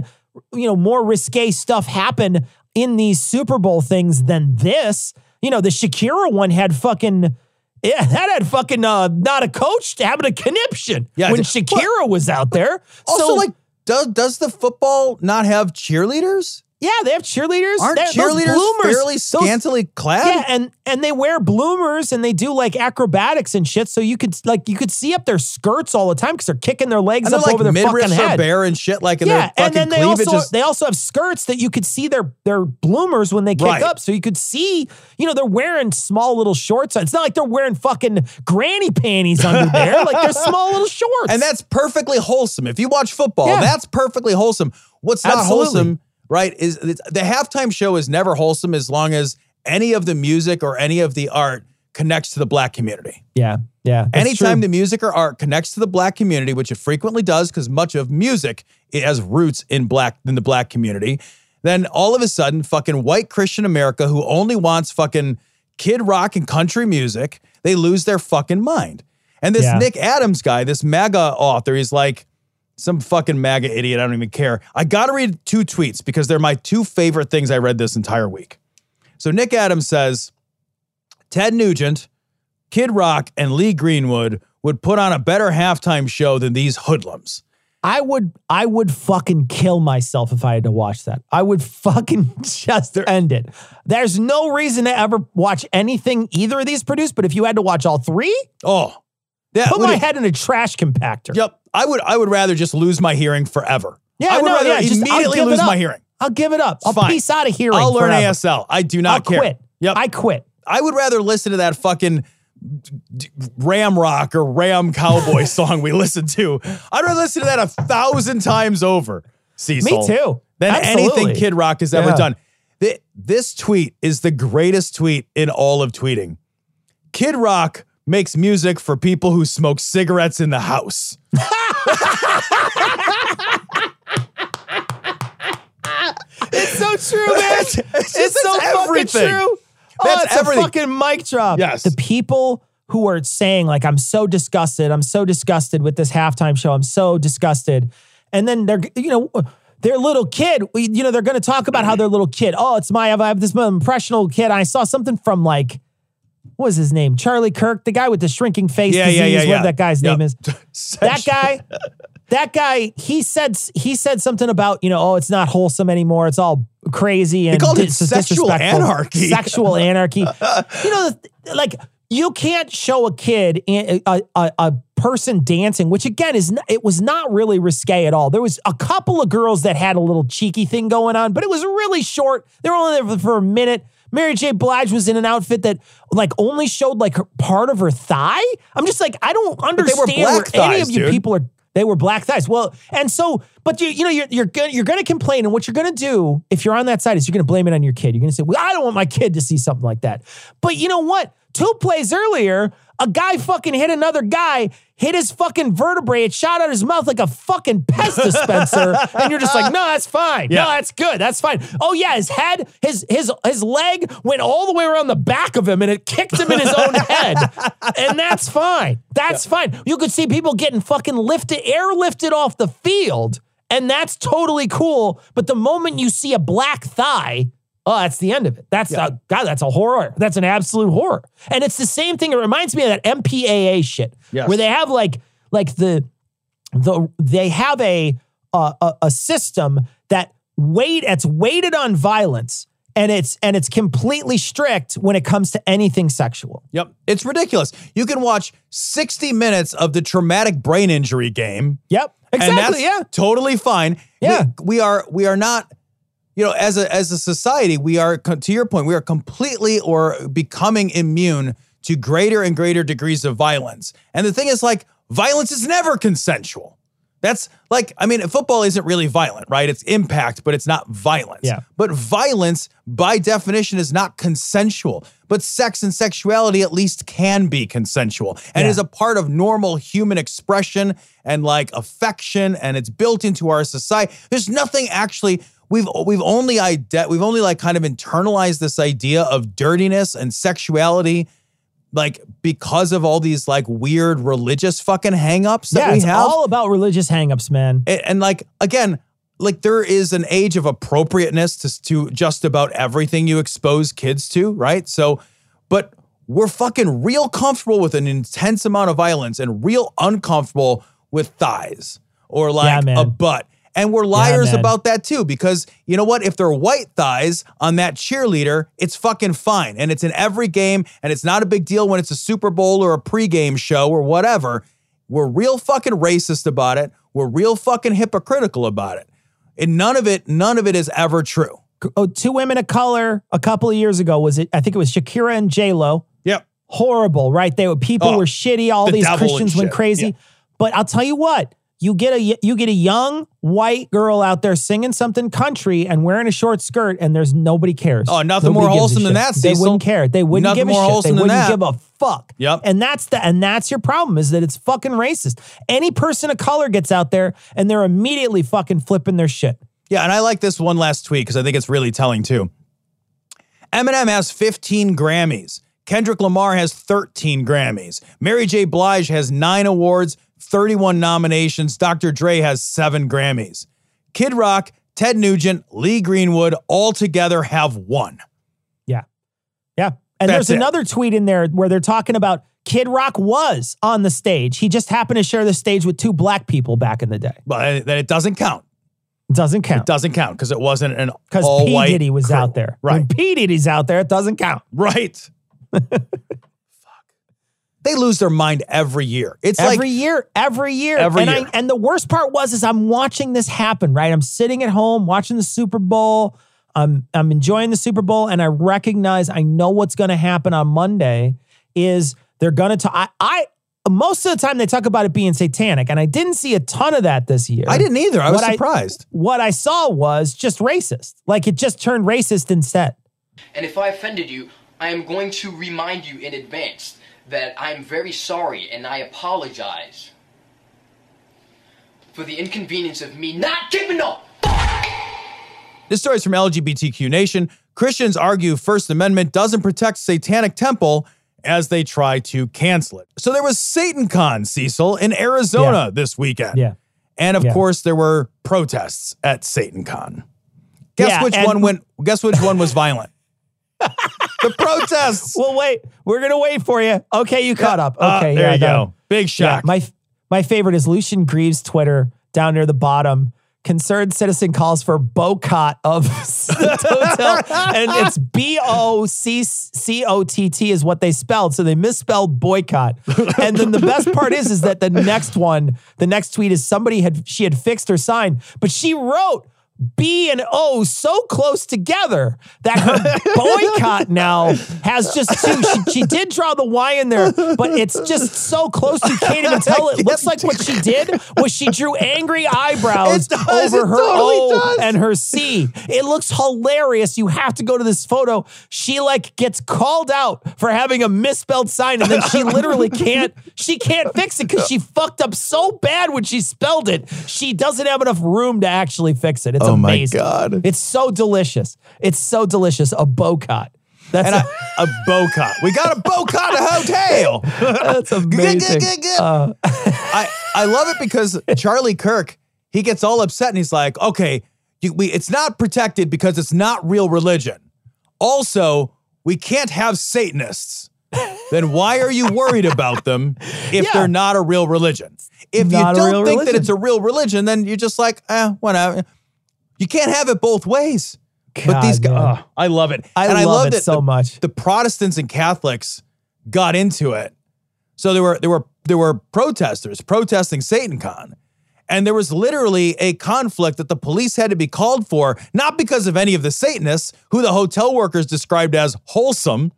you know, more risque stuff happen in these Super Bowl things than this. You know, the Shakira one had fucking. Yeah, (laughs) that had fucking uh, not a coach having a conniption Yeah, when Shakira was out there. Also, So- like, does does the football not have cheerleaders? Yeah, they have cheerleaders. Aren't They're- those cheerleaders bloomers- fairly those- scantily clad? Yeah, and and they wear bloomers and they do like acrobatics and shit. So you could like you could see up their skirts all the time because they're kicking their legs up like over their fucking are head. bare and shit, like, and yeah, fucking and then they also is- they also have skirts that you could see their their bloomers when they kick Right. up, so you could see. You know, they're wearing small little shorts. It's not like they're wearing fucking granny panties under there. Like they're (laughs) small little shorts. And that's perfectly wholesome. If you watch football, Yeah. that's perfectly wholesome. What's not Absolutely. wholesome, right, is it's, the halftime show is never wholesome as long as any of the music or any of the art connects to the black community. yeah, yeah. Anytime true. the music or art connects to the black community, which it frequently does, because much of music it has roots in black in the black community, then all of a sudden, fucking white Christian America who only wants fucking kid rock and country music, they lose their fucking mind. And this Yeah. Nick Adams guy, this MAGA author, he's like some fucking MAGA idiot. I don't even care. I got to read two tweets because they're my two favorite things I read this entire week. So Nick Adams says, Ted Nugent, Kid Rock, and Lee Greenwood would put on a better halftime show than these hoodlums. I would I would fucking kill myself if I had to watch that. I would fucking (laughs) just end it. There's no reason to ever watch anything either of these produced, but if you had to watch all three, Oh, yeah. put my head in a trash compactor. Yep. I would. I would rather just lose my hearing forever. Yeah, I would no, rather yeah, just- immediately lose my hearing. I'll give it up. I'll Fine. piece out of hearing. I'll learn forever. ASL. I do not I'll care. quit. Yep. I quit. I would rather listen to that fucking Ram Rock or Ram Cowboy (laughs) song we listened to. I'd rather listen to that a thousand times over. Cecil, Me too. Than Absolutely. anything Kid Rock has ever Yeah. done. Th- This tweet is the greatest tweet in all of tweeting. Kid Rock makes music for people who smoke cigarettes in the house. (laughs) It's so true, man. It's it's, just- so that's fucking everything. true. Oh, That's it's everything. a fucking mic drop. Yes. The people who are saying, like, I'm so disgusted. I'm so disgusted with this halftime show. I'm so disgusted. And then they're, you know, their little kid, you know, they're going to talk about how their little kid, oh, it's my, I have this impressionable kid. I saw something from like, what was his name? Charlie Kirk, the guy with the shrinking face Yeah, disease, yeah, yeah, whatever yeah. that guy's Yep. name is. (laughs) that guy, that guy, he said he said something about you know, oh, it's not wholesome anymore. It's all crazy and called it sexual anarchy. (laughs) Sexual anarchy. you know, like you can't show a kid a, a, a, a person dancing, which again is not, it was not really risque at all. There was a couple of girls that had a little cheeky thing going on, but it was really short. They were only there for, for a minute. Mary J. Blige was in an outfit that like only showed like her, part of her thigh. I'm just like I don't understand where black any of you dude. people are. They were black thighs. Well, and so, but you, you know, you're you're gonna you're gonna complain, and what you're gonna do if you're on that side is you're gonna blame it on your kid. You're gonna say, "Well, I don't want my kid to see something like that." But you know what? Two plays earlier, a guy fucking hit another guy, hit his fucking vertebrae, it shot out his mouth like a fucking Pez dispenser, (laughs) and you're just like, "No, that's fine. Yeah. No, that's good. That's fine." Oh yeah, his head, his his his leg went all the way around the back of him, and it kicked him in his own (laughs) head, and that's fine. That's fine. You could see people getting fucking lifted, airlifted off the field, and that's totally cool. But the moment you see a black thigh, oh, that's the end of it. That's a, God, that's a horror. That's an absolute horror. And it's the same thing. It reminds me of that MPAA shit, Yes. where they have like like the the they have a a, a, system that weight it's weighted on violence and it's and it's completely strict when it comes to anything sexual. Yep. It's ridiculous. You can watch 60 minutes of the traumatic brain injury game. Yep. and Exactly. that's yeah. Totally fine. Yeah. We, we are we are not you know as a as a society we are to your point we are completely or becoming immune to greater and greater degrees of violence. And the thing is like violence is never consensual. That's like, I mean, football isn't really violent, right? It's impact, but it's not violence. Yeah. But violence, by definition, is not consensual. But sex and sexuality at least can be consensual and Yeah. is a part of normal human expression and like affection, and it's built into our society. There's nothing actually. We've we've only ide- we've only like kind of internalized this idea of dirtiness and sexuality like because of all these like weird religious fucking hangups that Yeah, we it's have. all about religious hangups, man. And, and, like again, like there is an age of appropriateness to, to just about everything you expose kids to, right? So, but we're fucking real comfortable with an intense amount of violence and real uncomfortable with thighs or like man. a butt. And we're liars man. about that too, because you know what? If they're white thighs on that cheerleader, it's fucking fine. And it's in every game, and it's not a big deal when it's a Super Bowl or a pregame show or whatever. We're real fucking racist about it. We're real fucking hypocritical about it. And none of it, none of it is ever true. Oh, two women of color a couple of years ago was it? I think it was Shakira and J Lo. Yep. Horrible, right? They were people Oh, were shitty. All the these Christians went shit. crazy. Yeah. But I'll tell you what. You get a you get a young white girl out there singing something country and wearing a short skirt, and there's nobody cares. Oh, nothing Nobody more wholesome than that, They wouldn't care. They wouldn't Nothing give a more shit. They than wouldn't that. give a fuck. Yep. And that's the and that's your problem is that it's fucking racist. Any person of color gets out there and they're immediately fucking flipping their shit. Yeah, and I like this one last tweet because I think it's really telling too. Eminem has 15 Grammys. Kendrick Lamar has 13 Grammys. Mary J. Blige has nine awards, 31 nominations. Dr. Dre has seven Grammys. Kid Rock, Ted Nugent, Lee Greenwood all together have one. Yeah. Yeah. And That's there's it. another tweet in there where they're talking about Kid Rock was on the stage. He just happened to share the stage with two black people back in the day. But then it doesn't count. It doesn't count. It doesn't count because it wasn't an Because P. Diddy was crew. out there. Right. When P. Diddy's out there, it doesn't count. Right. (laughs) Fuck. They lose their mind every year. It's like every year, every year. Every and year. I and the worst part was is I'm watching this happen, right? I'm sitting at home watching the Super Bowl. I'm I'm enjoying the Super Bowl and I recognize I know what's gonna happen on Monday is they're gonna talk I, I most of the time they talk about it being satanic, and I didn't see a ton of that this year. I didn't either. I was What surprised. what I saw was just racist. Like it just turned racist instead. And if I offended you, I am going to remind you in advance that I'm very sorry and I apologize for the inconvenience of me not keeping up. This story is from LGBTQ Nation. Christians argue First Amendment doesn't protect Satanic Temple as they try to cancel it. So there was SatanCon, Cecil, in Arizona Yeah. this weekend. Yeah. And of Yeah. course, there were protests at SatanCon. Guess Yeah, which and- one went? Guess which one was violent? (laughs) the protests. (laughs) Well, wait, we're gonna wait for you. Okay, you caught up. Okay, uh, there yeah, you go. Big Yeah, shock. my my favorite is Lucien Greaves' Twitter down near the bottom. Concerned citizen calls for boycott of (laughs) the hotel, and it's B O C C O T T is what they spelled, so they misspelled boycott. And then the best part is, is that the next one, the next tweet is somebody had she had fixed her sign, but she wrote. B and O so close together that her (laughs) boycott now has just two. She, she did draw the Y in there, but it's just so close you can't even (laughs) tell. It looks like what she did was she drew angry eyebrows does, over her totally O does. and her C. It looks hilarious. You have to go to this photo. She like gets called out for having a misspelled sign, and then she literally (laughs) can't. She can't fix it because she fucked up so bad when she spelled it. She doesn't have enough room to actually fix it. It's Oh my amazing. God. It's so delicious. It's so delicious. A boycott. That's and a, (laughs) a boycott. We got a boycott a hotel. (laughs) that's amazing. Uh, (laughs) I, I love it because Charlie Kirk, he gets all upset and he's like, okay, you, we, it's not protected because it's not real religion. Also, we can't have Satanists. then why are you worried about them if Yeah. they're not a real religion? If Not you don't think that it's a real religion, then you're just like, eh, whatever. You can't have it both ways. but these guys, oh, I love it. I and I love love it so the- much. the Protestants and Catholics got into it. So there were there were there were protesters protesting SatanCon. And there was literally a conflict that the police had to be called for, not because of any of the Satanists, who the hotel workers described as wholesome,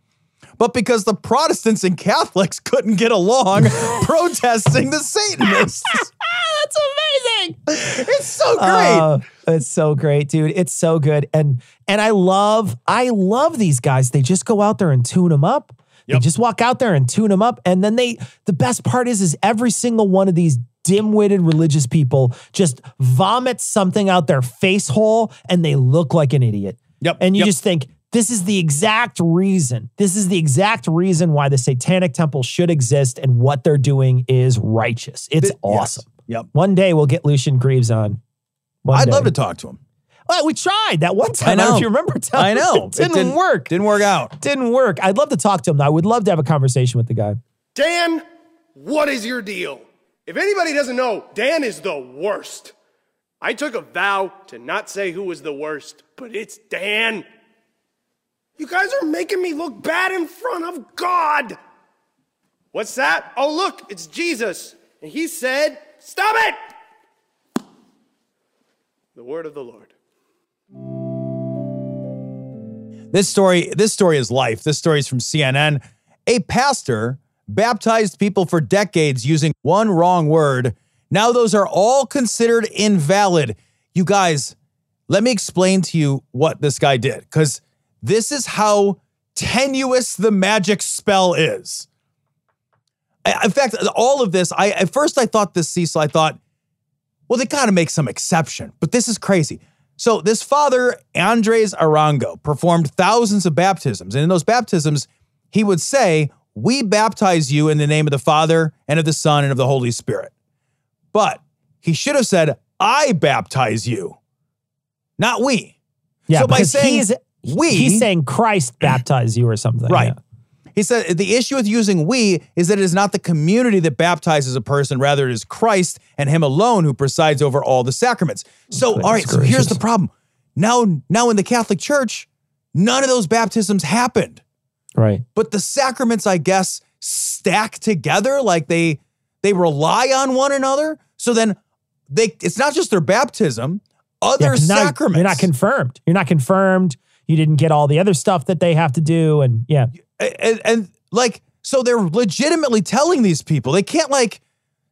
but because the Protestants and Catholics couldn't get along (laughs) protesting the (laughs) Satanists. That's amazing. It's so great. Oh, it's so great, dude. It's so good. And and I love I love these guys. They just go out there and tune them up. They just walk out there and tune them up. And then they the best part is is every single one of these dim-witted religious people just vomits something out their face hole and they look like an idiot. Yep, And you yep. just think this is the exact reason. This is the exact reason why the satanic temple should exist and what they're doing is righteous. It's yes. awesome. Yep. One day we'll get Lucien Greaves on. One I'd day. love to talk to him. Well, we tried that one time. I I, don't know know. if you remember. Tom. I know. It didn't, work. Didn't work out. Didn't work. I'd love to talk to him. though. I would love to have a conversation with the guy. Dan, what is your deal? If anybody doesn't know, Dan is the worst. I took a vow to not say who was the worst, but it's Dan. You guys are making me look bad in front of God. What's that? Oh, look, it's Jesus. And he said, Stop it! The word of the Lord. This story, this story is life. This story is from CNN. A pastor baptized people for decades using one wrong word. Now those are all considered invalid. You guys, let me explain to you what this guy did because this is how tenuous the magic spell is. In fact, all of this, I at first I thought this, Cecil, I thought, well, they got to make some exception, but this is crazy. So, this father, Andres Arango, performed thousands of baptisms. And in those baptisms, he would say, We baptize you in the name of the Father and of the Son and of the Holy Spirit. But he should have said, I baptize you, not we. Yeah, so by saying he's, we, he's saying Christ baptize you or something. Right. yeah. He said the issue with using we is that it is not the community that baptizes a person, rather, it is Christ and Him alone who presides over all the sacraments. So, all right, so here's the problem. Now, now in the Catholic Church, none of those baptisms happened. Right. But the sacraments, I guess, stack together like they they rely on one another. So then they it's not just their baptism, other Yeah, sacraments. You're not confirmed. You're not confirmed. You didn't get all the other stuff that they have to do. And yeah. and, and like so they're legitimately telling these people they can't like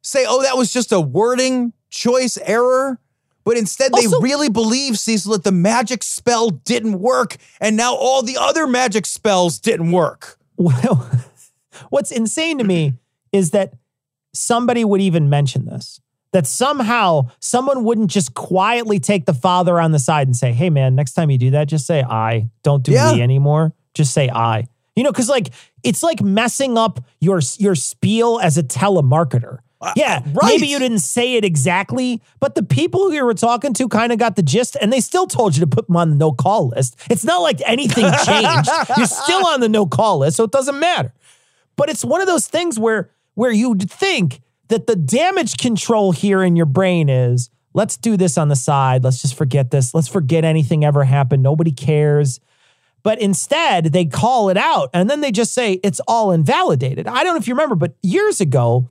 say oh that was just a wording choice error but instead they really believe cecil that the magic spell didn't work and now all the other magic spells didn't work Well, (laughs) what's insane to me is that somebody would even mention this. That somehow someone wouldn't just quietly take the father on the side and say, hey, man, next time you do that, just say I. Don't do Yeah. we anymore. Just say I. You know, because like it's like messing up your your spiel as a telemarketer. Uh, yeah, maybe you didn't say it exactly, but the people who you were talking to kind of got the gist, and they still told you to put them on the no call list. It's not like anything (laughs) changed. You're still on the no call list, so it doesn't matter. But it's one of those things where where you think that the damage control here in your brain is let's do this on the side. Let's just forget this. Let's forget anything ever happened. Nobody cares. But instead, they call it out and then they just say it's all invalidated. I don't know if you remember, but years ago,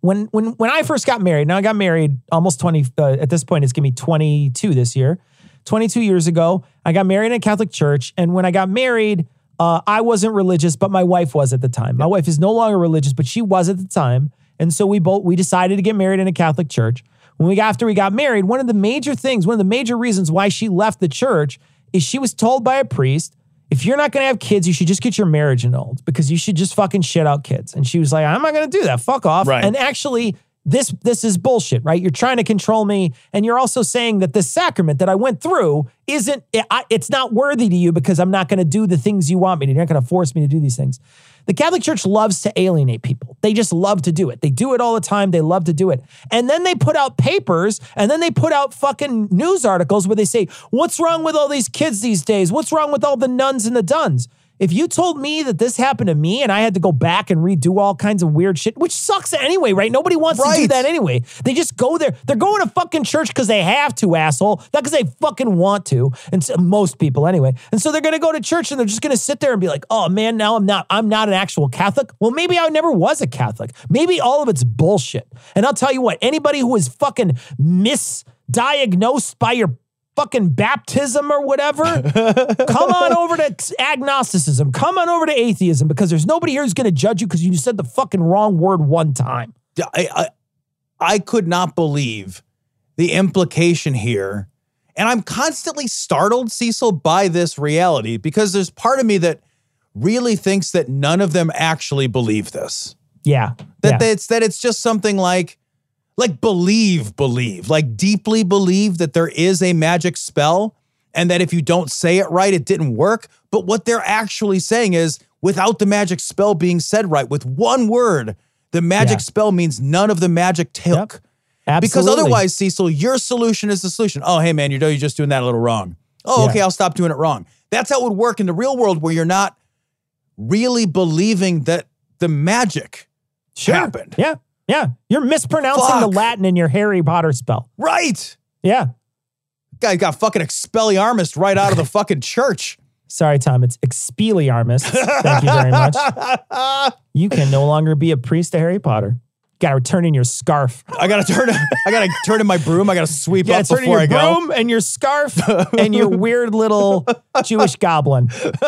when when when I first got married, now I got married almost 20 uh, at this point it's going to be 22 this year. 22 years ago, I got married in a Catholic church and when I got married, uh, I wasn't religious, but my wife was at the time. My wife is no longer religious, but she was at the time. And so we both we decided to get married in a Catholic church. When we after we got married, one of the major things, one of the major reasons why she left the church is she was told by a priest, if you're not going to have kids, you should just get your marriage annulled because you should just fucking shit out kids. And she was like, I'm not going to do that. Fuck off. Right. And actually, this this is bullshit, right? You're trying to control me, and you're also saying that this sacrament that I went through isn't. I, it's not worthy to you because I'm not going to do the things you want me to. You're not going to force me to do these things. The Catholic Church loves to alienate people. They just love to do it. They do it all the time. They love to do it. And then they put out papers and then they put out fucking news articles where they say, What's wrong with all these kids these days? What's wrong with all the nuns and the duns? If you told me that this happened to me and I had to go back and redo all kinds of weird shit, which sucks anyway, right? Nobody wants to do that anyway. They just go there. They're going to fucking church because they have to, asshole. Not because they fucking want to. And so, most people anyway. And so they're going to go to church and they're just going to sit there and be like, "Oh man, now I'm not. I'm not an actual Catholic." Well, maybe I never was a Catholic. Maybe all of it's bullshit. And I'll tell you what. Anybody who is fucking misdiagnosed by your fucking baptism or whatever, (laughs) come on over to agnosticism. Come on over to atheism because there's nobody here who's going to judge you because you said the fucking wrong word one time. I, I I could not believe the implication here. And I'm constantly startled, Cecil, by this reality because there's part of me that really thinks that none of them actually believe this. Yeah. That yeah. it's that it's just something like like believe, believe, like deeply believe that there is a magic spell and that if you don't say it right, it didn't work. But what they're actually saying is without the magic spell being said right, with one word, the magic Yeah. spell means none of the magic took. Because Absolutely. otherwise, Cecil, your solution is the solution. Oh, hey, man, you're, you're just doing that a little wrong. Oh, Yeah. okay, I'll stop doing it wrong. That's how it would work in the real world where you're not really believing that the magic Sure. happened. Yeah. Yeah. You're mispronouncing the Latin in your Harry Potter spell. Right. Yeah. Guy got fucking expelliarmus right out of the fucking church. (laughs) Sorry, Tom. It's Expelliarmus. Thank you very much. (laughs) You can no longer be a priest to Harry Potter. Got to turn in your scarf. I gotta turn. I gotta turn in my broom. I gotta sweep You up got to turn in your I go. broom and your scarf and your weird little Jewish goblin. (laughs)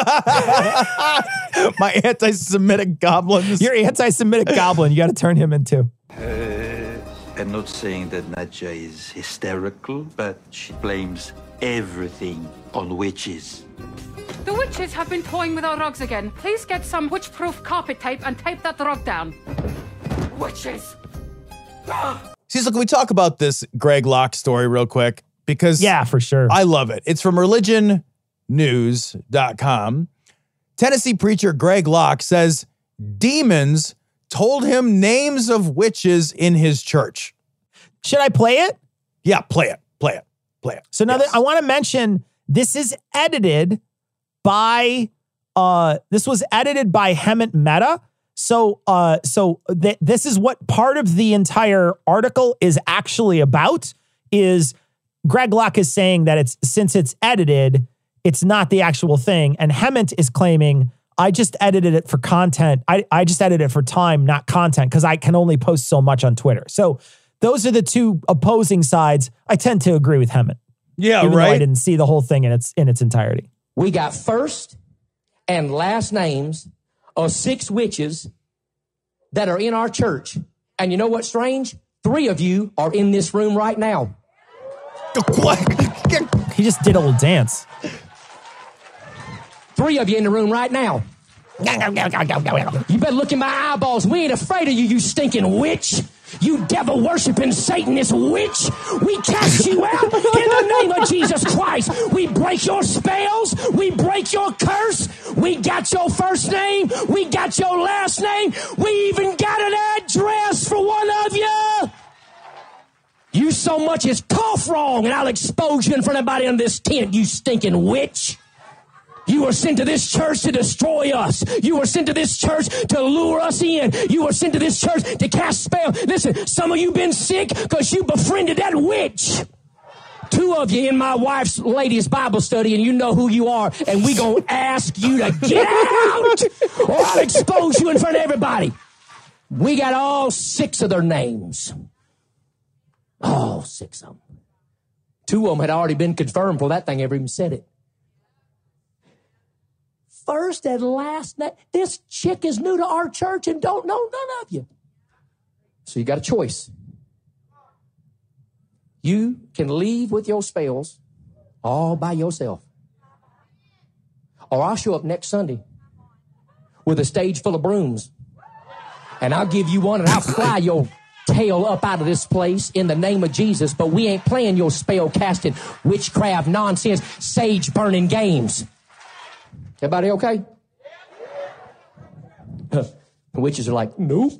my anti-Semitic goblins. Your anti-Semitic goblin. You got to turn him into. Uh, I'm not saying that Nadja is hysterical, but she blames everything on witches. The witches have been toying with our rugs again. Please get some witch-proof carpet tape and tape that rug down. Witches! Cecil, can we talk about this Greg Locke story real quick? Because Yeah, for sure. I love it. It's from religionnews.com. Tennessee preacher Greg Locke says demons told him names of witches in his church. Should I play it? Yeah, play it. Play it. Play it. So now that I want to mention this is edited by uh this was edited by Hemant Mehta. So uh so th- this is what part of the entire article is actually about is Greg Locke is saying that it's since it's edited, it's not the actual thing. And Hemant is claiming I just edited it for content. I, I just edited it for time, not content, because I can only post so much on Twitter. So those are the two opposing sides. I tend to agree with Hemant. Yeah, even Though I didn't see the whole thing in its in its entirety. We got first and last names of six witches that are in our church. And you know what's strange? Three of you are in this room right now. He just did a little dance. Three of you in the room right now. You better look in my eyeballs. We ain't afraid of you, you stinking witch. You devil worshiping Satanist witch. We cast you out in the name of Jesus Christ. We break your spells. We break your curse. We got your first name. We got your last name. We even got an address for one of you. You so much as cough wrong, and I'll expose you in front of everybody in this tent, you stinking witch. You were sent to this church to destroy us. You were sent to this church to lure us in. You were sent to this church to cast spell. Listen, some of you been sick because you befriended that witch. Two of you in my wife's ladies Bible study, and you know who you are, and we gonna ask you to get out, or I'll expose you in front of everybody. We got all six of their names. All six of them. Two of them had already been confirmed before that thing ever even said it first and last name. This chick is new to our church and don't know none of you. So you got a choice. You can leave with your spells all by yourself. Or I'll show up next Sunday with a stage full of brooms. And I'll give you one and I'll fly your tail up out of this place in the name of Jesus. But we ain't playing your spell casting, witchcraft, nonsense, sage burning games. Everybody okay? (laughs) The witches are like, nope.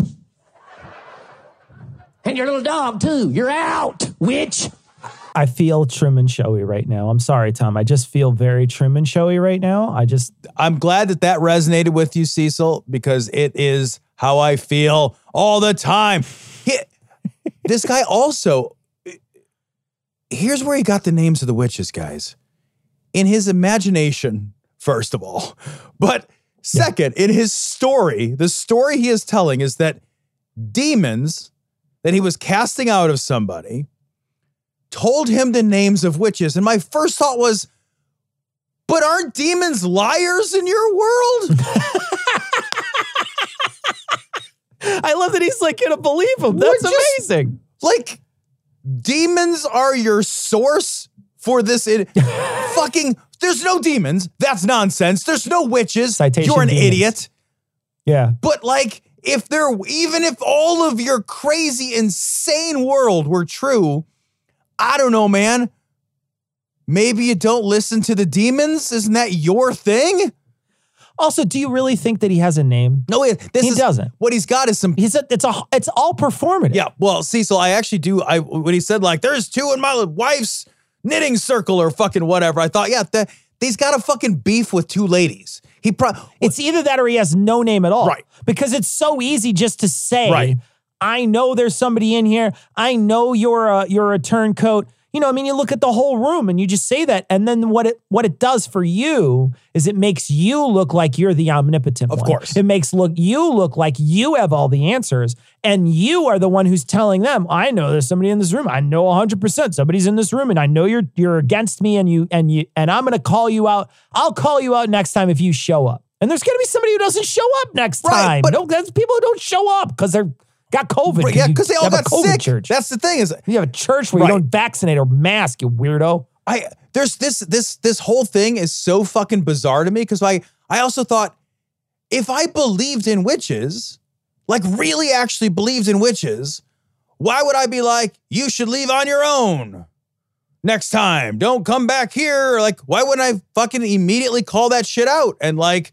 And your little dog too. You're out, witch. I feel trim and showy right now. I'm sorry, Tom. I just feel very trim and showy right now. I just I'm glad that that resonated with you, Cecil, because it is how I feel all the time. He- this guy also, here's where he got the names of the witches, guys. In his imagination, first of all, but second, in his story, the story he is telling is that demons that he was casting out of somebody told him the names of witches. And my first thought was, but aren't demons liars in your world? (laughs) (laughs) I love that he's like gonna believe him. That's just- amazing. Like, demons are your source for this. in- (laughs) fucking, there's no demons. That's nonsense. There's no witches. Citation You're an demons. idiot. Yeah. But like, if there, even if all of your crazy, insane world were true, I don't know, man. Maybe you don't listen to the demons. Isn't that your thing? Also, do you really think that he has a name? No, it- this he is doesn't. What he's got is some. He's a, it's a it's all performative. Yeah. Well, Cecil, I actually do. I when he said like, "There's two in my wife's knitting circle" or fucking whatever, I thought, yeah, that he's got a fucking beef with two ladies. He pro- It's either that or he has no name at all. Right. Because it's so easy just to say, Right. I know there's somebody in here. I know you're a you're a turncoat. You know, I mean, you look at the whole room and you just say that, and then what it what it does for you is it makes you look like you're the omnipotent. Of one. course. it makes look you look like you have all the answers, and you are the one who's telling them, "I know there's somebody in this room. I know 100 percent somebody's in this room, and I know you're you're against me, and you and you and I'm going to call you out. I'll call you out next time if you show up." And there's going to be somebody who doesn't show up next Right, time. but- no, that's people who don't show up because they're got COVID. Yeah, because they all got COVID sick. Church. That's the thing is You have a church where Right. you don't vaccinate or mask, you weirdo. I there's this this this whole thing is so fucking bizarre to me because I I also thought if I believed in witches, like really actually believed in witches, why would I be like you should leave on your own next time? Don't come back here. Like why wouldn't I fucking immediately call that shit out and like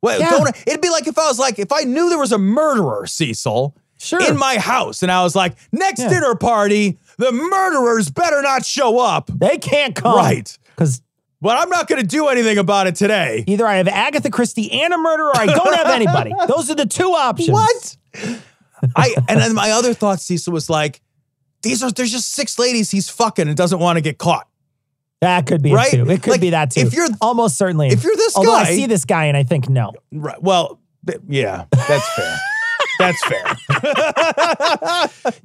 what Yeah. don't it'd be like if I was like if I knew there was a murderer, Cecil, Sure. in my house and I was like next Yeah. dinner party, the murderers better not show up. They can't come. Right. Because But I'm not going to do anything about it today. either I have Agatha Christie and a murderer or I don't have anybody. (laughs) Those are the two options. What? I and then my other thought, Cecil, was like, these are there's just six ladies he's fucking and doesn't want to get caught. That could be Right? it too. It could Like, be that too. if you're- almost certainly. if you're this Although I guy- see this guy and I think no. Right. Well, th- yeah, that's fair. That's fair.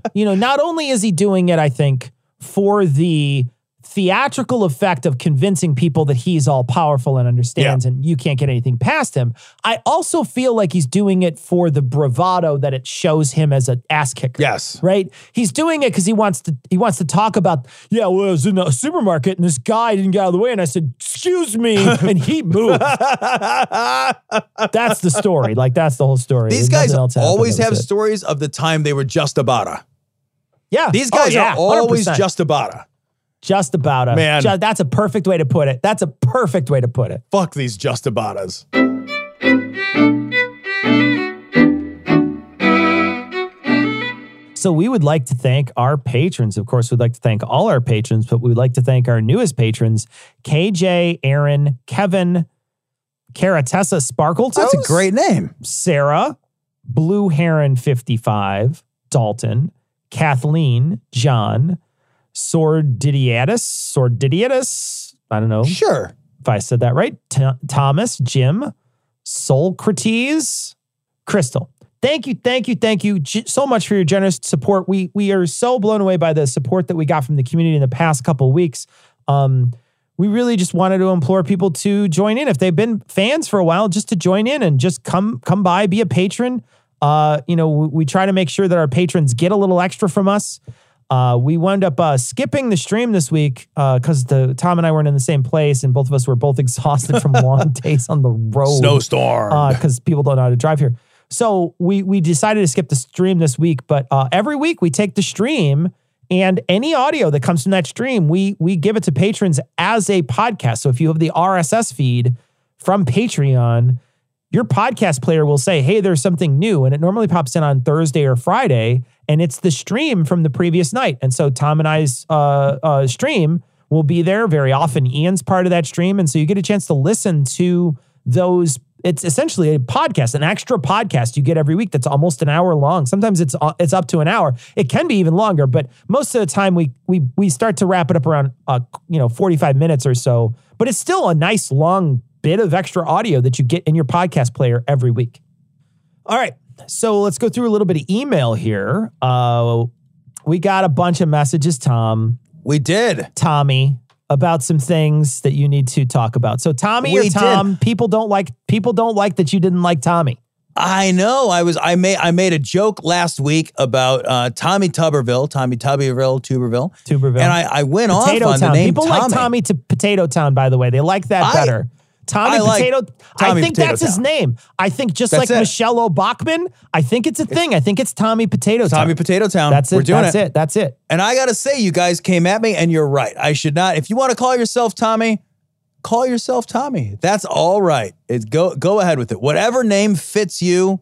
(laughs) you know, not only is he doing it, I think, for the theatrical effect of convincing people that he's all powerful and understands and you can't get anything past him. I also feel like he's doing it for the bravado that it shows him as an ass kicker. Yes. Right? He's doing it because he wants to he wants to talk about, yeah, well, I was in a supermarket and this guy didn't get out of the way and I said, excuse me, (laughs) and he moved. that's the story. Like that's the whole story. These There's guys nothing else happened. always have stories of the time they were just about a. Yeah. These Oh, guys yeah, are always 100%. just about a. Just about a Man. Ju- that's a perfect way to put it. That's a perfect way to put it. Fuck these just aboutas. So we would like to thank our patrons. Of course, we'd like to thank all our patrons, but we would like to thank our newest patrons: KJ, Aaron, Kevin, Karatessa Sparkle. That's a great name. Sarah, Blue Heron 55, Dalton, Kathleen, John, Sordidiatus, Sordidiatus. I don't know Sure. if I said that right. T- Thomas, Jim, Socrates, Crystal. Thank you, thank you, thank you so much for your generous support. We we are so blown away by the support that we got from the community in the past couple of weeks. Um, we really just wanted to implore people to join in if they've been fans for a while, just to join in and just come come by, be a patron. Uh, you know, we, we try to make sure that our patrons get a little extra from us. Uh, we wound up uh, skipping the stream this week because the Tom and I weren't in the same place, and both of us were both (laughs) exhausted from long (laughs) days on the road. Snowstorm. because people don't know how to drive here. So we we decided to skip the stream this week, but uh, every week we take the stream and any audio that comes from that stream, we we give it to patrons as a podcast. So if you have the RSS feed from Patreon, your podcast player will say, "Hey, there's something new," and it normally pops in on Thursday or Friday, and it's the stream from the previous night. And so Tom and I's uh, uh, stream will be there very often. Ian's part of that stream, and so you get a chance to listen to those. It's essentially a podcast, an extra podcast you get every week that's almost an hour long. Sometimes it's uh, it's up to an hour. It can be even longer, but most of the time we we we start to wrap it up around uh, you know 45 minutes or so. But it's still a nice long bit of extra audio that you get in your podcast player every week. All right. So let's go through a little bit of email here. Uh, we got a bunch of messages, Tom. We did. Tommy, about some things that you need to talk about. So Tommy or We Tom, people don't like people don't like that you didn't like Tommy. I know. I was. I made. I made a joke last week about uh, Tommy Tuberville, Tommy Tuberville, Tuberville, Tuberville. and I, I went Potato off on Town. the name People Tommy. like Tommy to Potato Town, by the way. They like that I- better. Tommy I like Potato. I think Potato that's his name. I think just That's like it. Michelle O'Bachman, I think it's a thing. I think it's Tommy Potato Town. Tommy Potato Town. That's it. We're doing that's it. it. That's it. And I gotta say, you guys came at me, and you're right. I should not. If you want to call yourself Tommy, call yourself Tommy. That's all right. It's go go ahead with it. Whatever name fits you,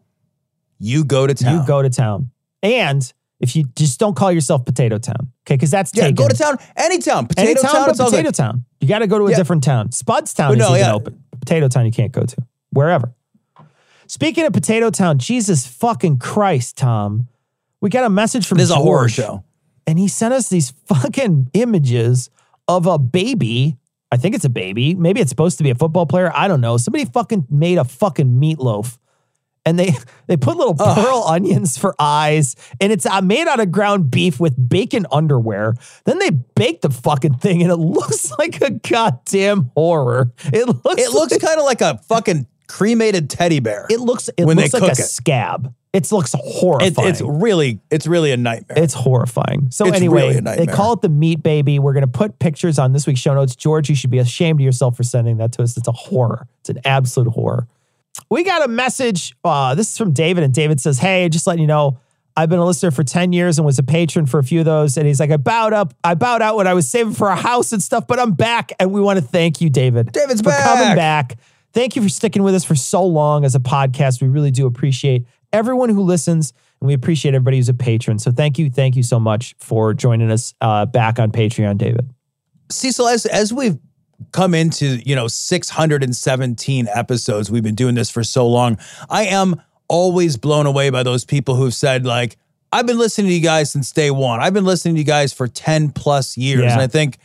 you go to town. You go to town. And if you just don't call yourself Potato Town, okay? Because that's yeah, taken. go to town. Any town. Potato Any town, town. but Potato good. Town. You got to go to a Yeah. different town. Spuds Town But is no, even yeah. open. Potato Town you can't go to. Wherever. Speaking of Potato Town, Jesus fucking Christ, Tom. We got a message from It is a horror show. and he sent us these fucking images of a baby. I think it's a baby. Maybe it's supposed to be a football player. I don't know. Somebody fucking made a fucking meatloaf. And they they put little pearl onions for eyes, and it's uh, made out of ground beef with bacon underwear. Then they bake the fucking thing, and it (laughs) looks like a goddamn horror. It looks It looks kind of like a fucking cremated teddy bear. it looks it when looks they like a it. scab. It looks It- horrifying. it's really, it's really a nightmare. It's horrifying. So It's anyway, really they call it the meat baby. We're going to put pictures on this week's show notes. George, you should be ashamed of yourself for sending that to us. It's a horror. It's an absolute horror. We got a message. Uh, this is from David, and David says, "Hey, just letting you know, I've been a listener for ten years and was a patron for a few of those. And he's like, I bowed up, I bowed out when I was saving for a house and stuff, but I'm back, and we want to thank you, David. David's for back. coming back. Thank you for sticking with us for so long as a podcast. We really do appreciate everyone who listens, and we appreciate everybody who's a patron. So thank you, thank you so much for joining us uh, back on Patreon, David. Cecil, as as we've come into you know 617 episodes, we've been doing this for so long. I am always blown away by those people who've said like, "I've been listening to you guys since day one. I've been listening to you guys for 10 plus years," Yeah. and I think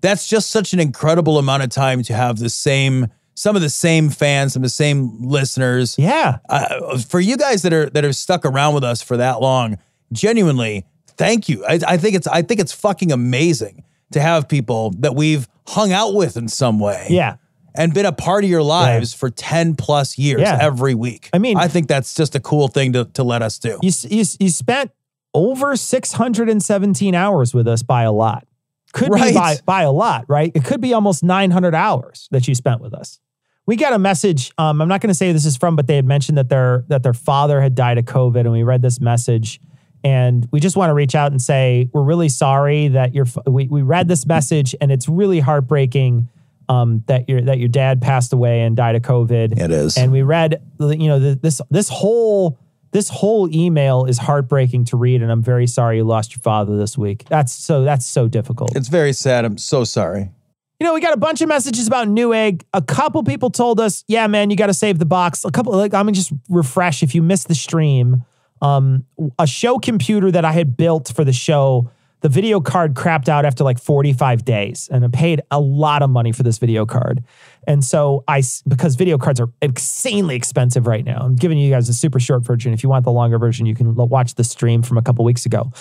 that's just such an incredible amount of time to have the same some of the same fans some of the same listeners Yeah. uh, for you guys that are that have stuck around with us for that long genuinely thank you I, I think it's i think it's fucking amazing to have people that we've hung out with in some way Yeah. and been a part of your lives for 10 plus years Yeah. every week I mean- i think that's just a cool thing to, to let us do You, you, you spent over 617 hours with us by a lot. Could Right. be by, by a lot, right? It could be almost 900 hours that you spent with us. We got a message. Um, I'm not going to say this is from, but they had mentioned that their that their father had died of COVID, and we read this message, and we just want to reach out and say we're really sorry that your f- we we read this message, and it's really heartbreaking um, that your that your dad passed away and died of COVID. It is. and we read you know this this whole this whole email is heartbreaking to read, and I'm very sorry you lost your father this week. That's so that's so difficult. it's very sad i'm so sorry You know, we got a bunch of messages about Newegg. A couple people told us, "Yeah, man, you got to save the box." A couple, like, I'm gonna just refresh if you missed the stream. Um, a show computer that I had built for the show, the video card crapped out after like 45 days, and I paid a lot of money for this video card. And so I, because video cards are insanely expensive right now, I'm giving you guys a super short version. If you want the longer version, you can watch the stream from a couple weeks ago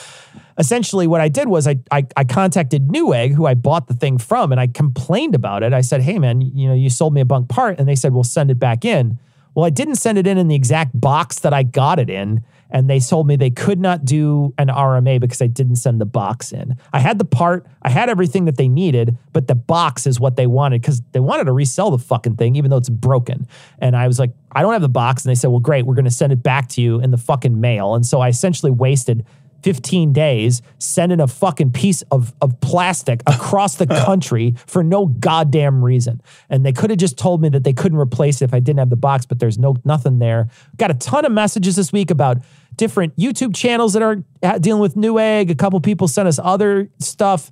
essentially what I did was I, I I contacted Newegg, who I bought the thing from, and I complained about it. I said, "Hey man, you know, you sold me a bunk part," and they said, "We'll send it back in." Well, I didn't send it in in the exact box that I got it in, and they told me they could not do an RMA because I didn't send the box in. I had the part, I had everything that they needed, but the box is what they wanted because they wanted to resell the fucking thing, even though it's broken. And I was like, I don't have the box, and they said, Well, great, we're going to send it back to you in the fucking mail. And so I essentially wasted 15 days sending a fucking piece of, of plastic across the (laughs) country for no goddamn reason. And they could have just told me that they couldn't replace it if I didn't have the box, but there's no nothing there. Got a ton of messages this week about different YouTube channels that are dealing with Newegg. A couple people sent us other stuff.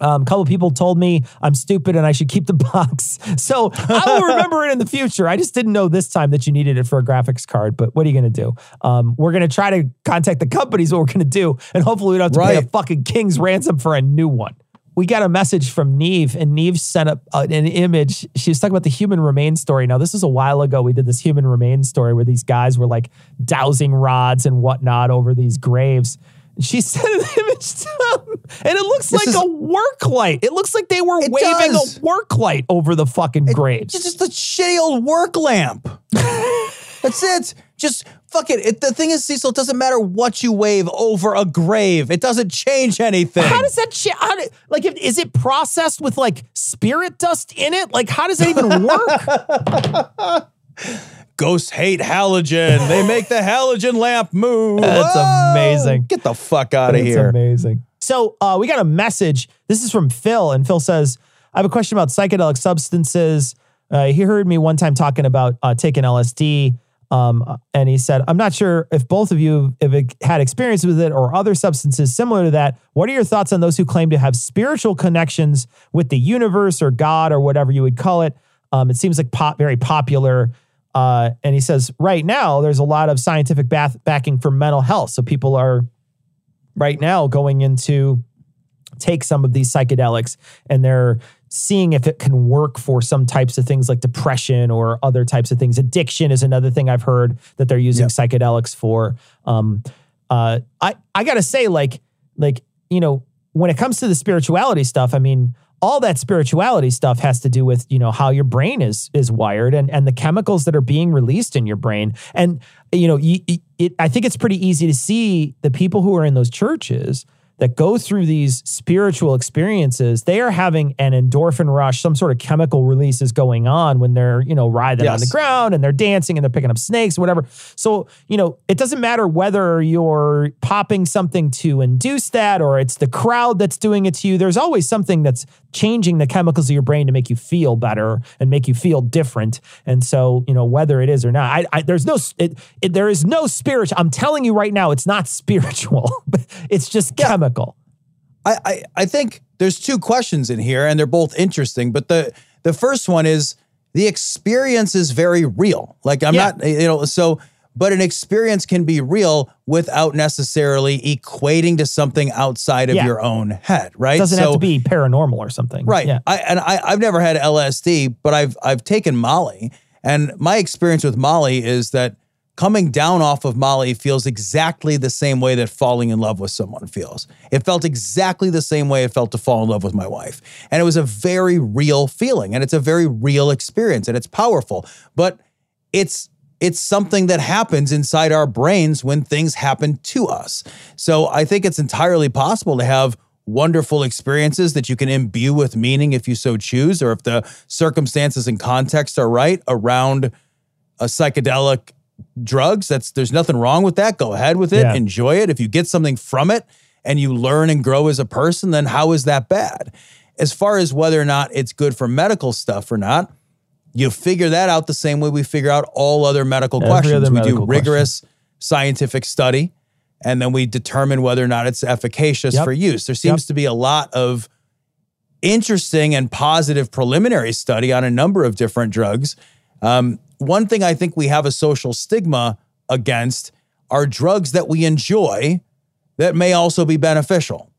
Um, a couple people told me I'm stupid and I should keep the (laughs) box. So I will (laughs) remember it in the future. I just didn't know this time that you needed it for a graphics card. But what are you going to do? Um, we're going to try to contact the companies. What we're going to do, and hopefully we don't have to pay a fucking king's ransom for a new one. We got a message from Neve, and Neve sent up uh, an image. She was talking about the human remains story. Now, this was a while ago. We did this human remains story where these guys were like dowsing rods and whatnot over these graves. She (laughs) sent an image to them, and it looks This like is- a work light. It looks like they were waving does. a work light over the fucking graves. It's just a shitty old work lamp. (laughs) That's it. Just fuck it. it. The thing is, Cecil, it doesn't matter what you wave over a grave. It doesn't change anything. How does that ch- how do, like if, is it processed with like spirit dust in it? Like how does that even work? (laughs) Ghosts hate halogen. They make the halogen lamp move. That's Whoa! amazing. Get the fuck out of here. That's amazing. So uh, we got a message. This is from Phil, and Phil says, "I have a question about psychedelic substances. Uh, he heard me one time talking about uh, taking LSD." Um, and he said, I'm not sure if both of you have had experience with it or other substances similar to that. What are your thoughts on those who claim to have spiritual connections with the universe or God or whatever you would call it? Um, it seems like pop, very popular. Uh, and he says, right now, there's a lot of scientific bath- backing for mental health. So people are right now going into take some of these psychedelics and they're seeing if it can work for some types of things like depression or other types of things. Addiction is another thing I've heard that they're using psychedelics for. Um, uh, I I gotta say, like like you know, when it comes to the spirituality stuff, I mean, all that spirituality stuff has to do with you know how your brain is is wired and and the chemicals that are being released in your brain. And you know, it, I think it's pretty easy to see the people who are in those churches that go through these spiritual experiences, they are having an endorphin rush, some sort of chemical releases going on when they're, you know, writhing on the ground and they're dancing and they're picking up snakes, whatever. So, you know, it doesn't matter whether you're popping something to induce that or it's the crowd that's doing it to you. There's always something that's changing the chemicals of your brain to make you feel better and make you feel different. And so, you know, whether it is or not, I, I there's no, it, it, there is no spiritual. I'm telling you right now, it's not (laughs) spiritual, it's just chemical. I, I I think there's two questions in here, and they're both interesting. But the the first one is the experience is very real. Like I'm Yeah. not, you know, so but an experience can be real without necessarily equating to something outside of Yeah. your own head, right? It doesn't have to be paranormal or something. Right. Yeah. I and I, I've never had LSD, but I've I've taken Molly, and my experience with Molly is that coming down off of Molly feels exactly the same way that falling in love with someone feels. It felt exactly the same way it felt to fall in love with my wife, and it was a very real feeling, and it's a very real experience, and it's powerful, but it's it's something that happens inside our brains when things happen to us. So I think it's entirely possible to have wonderful experiences that you can imbue with meaning if you so choose, or if the circumstances and context are right around a psychedelic drugs. That's there's nothing wrong with that. Go ahead with it, Yeah. enjoy it. If you get something from it and you learn and grow as a person, then how is that bad? As far as whether or not it's good for medical stuff or not, you figure that out the same way we figure out all other medical Every questions. other we do medical rigorous scientific study, and then we determine whether or not it's efficacious Yep. for use. There seems Yep. to be a lot of interesting and positive preliminary study on a number of different drugs. Um, one thing I think we have a social stigma against are drugs that we enjoy that may also be beneficial.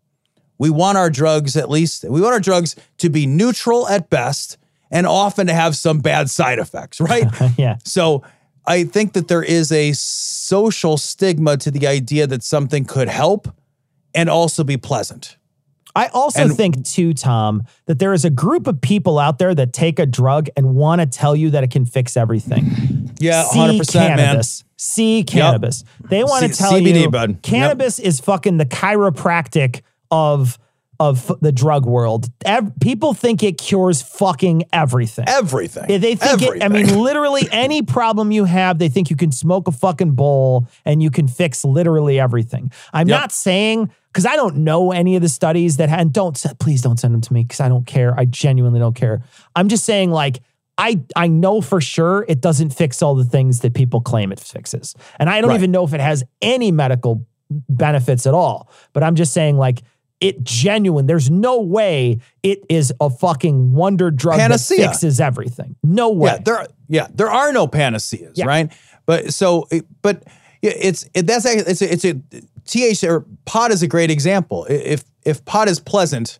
We want our drugs at least, we want our drugs to be neutral at best and often to have some bad side effects, right? (laughs) yeah. So I think that there is a social stigma to the idea that something could help and also be pleasant. I also And- think too, Tom, that there is a group of people out there that take a drug and want to tell you that it can fix everything. Yeah, See 100%, man. cannabis. See cannabis. They want to C- tell CBD, you bud. Yep. cannabis is fucking the chiropractic of of the drug world. Ev- people think it cures fucking everything. Everything. They think it, I mean, literally (laughs) any problem you have, they think you can smoke a fucking bowl and you can fix literally everything. I'm Yep. not saying because I don't know any of the studies that and don't se- please don't send them to me because I don't care. I genuinely don't care. I'm just saying like I I know for sure it doesn't fix all the things that people claim it fixes. And I don't Right. even know if it has any medical benefits at all. But I'm just saying like it genuine. There's no way it is a fucking wonder drug Panacea. that fixes everything. No way. Yeah, there yeah, there are no panaceas, Yeah. right? But so but yeah, it's it, that's it's a, it's a TH or pot is a great example. If if pot is pleasant,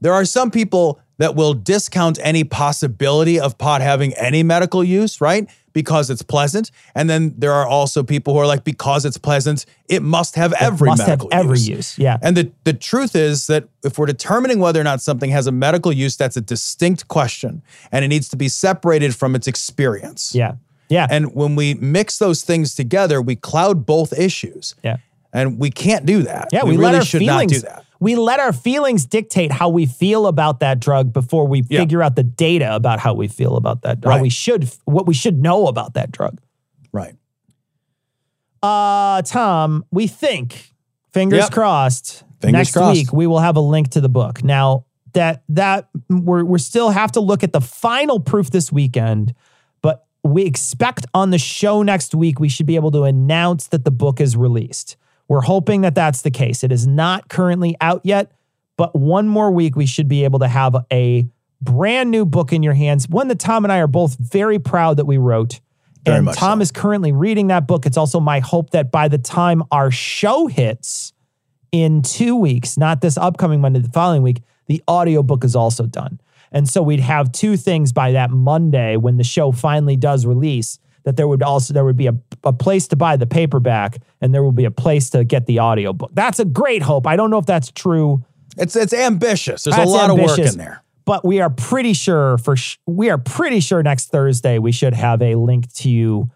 there are some people that will discount any possibility of pot having any medical use, right? Because it's pleasant. And then there are also people who are like, because it's pleasant, it must have every must have every use. use. Yeah. And the, the truth is that if we're determining whether or not something has a medical use, that's a distinct question and it needs to be separated from its experience. Yeah. Yeah. And when we mix those things together, we cloud both issues. Yeah. And we can't do that. Yeah, we, we, really should feelings not do that. We let our feelings dictate how we feel about that drug before we Yeah. figure out the data about how we feel about that. How Right. we should what we should know about that drug. Right. Uh Tom, we think fingers Yep. crossed Fingers next crossed. week we will have a link to the book. Now that that we're we still have to look at the final proof this weekend, but we expect on the show next week we should be able to announce that the book is released. We're hoping that that's the case. It is not currently out yet, but one more week we should be able to have a brand new book in your hands, one that Tom and I are both very proud that we wrote. Very and Tom is currently reading that book. It's also my hope that by the time our show hits in two weeks, not this upcoming Monday, the following week, the audiobook is also done. And so we'd have two things by that Monday when the show finally does release that there would also there would be a, a place to buy the paperback and there will be a place to get the audiobook. That's a great hope. I don't know if that's true. It's it's ambitious. There's That's a lot of work in there. But we are pretty sure for sh- we are pretty sure next Thursday we should have a link to you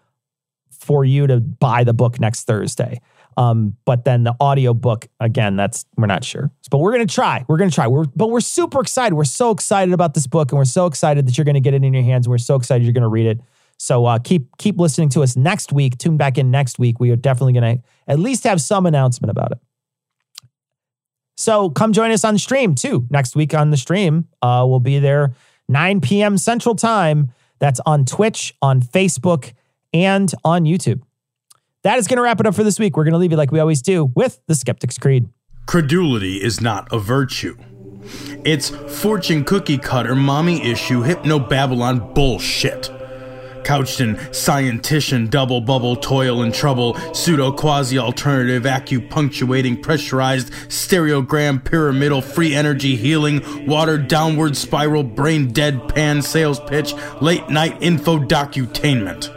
for you to buy the book next Thursday. Um, but then the audiobook again, that's we're not sure. But we're gonna try. We're gonna try. We're but we're super excited. We're so excited about this book, and we're so excited that you're gonna get it in your hands. And we're so excited you're gonna read it. So uh, keep keep listening to us next week. Tune back in next week. We are definitely gonna at least have some announcement about it. So come join us on stream too. Next week on the stream, uh, we'll be there 9 p.m. Central Time. That's on Twitch, on Facebook, and on YouTube. That is going to wrap it up for this week. We're going to leave you like we always do with the Skeptic's Creed. Credulity is not a virtue. It's fortune cookie cutter, mommy issue, hypno Babylon bullshit. Couched in scientician, double bubble, toil and trouble, pseudo quasi alternative, acupunctuating, pressurized, stereogram, pyramidal, free energy healing, water downward spiral, brain dead pan sales pitch, late night info docutainment.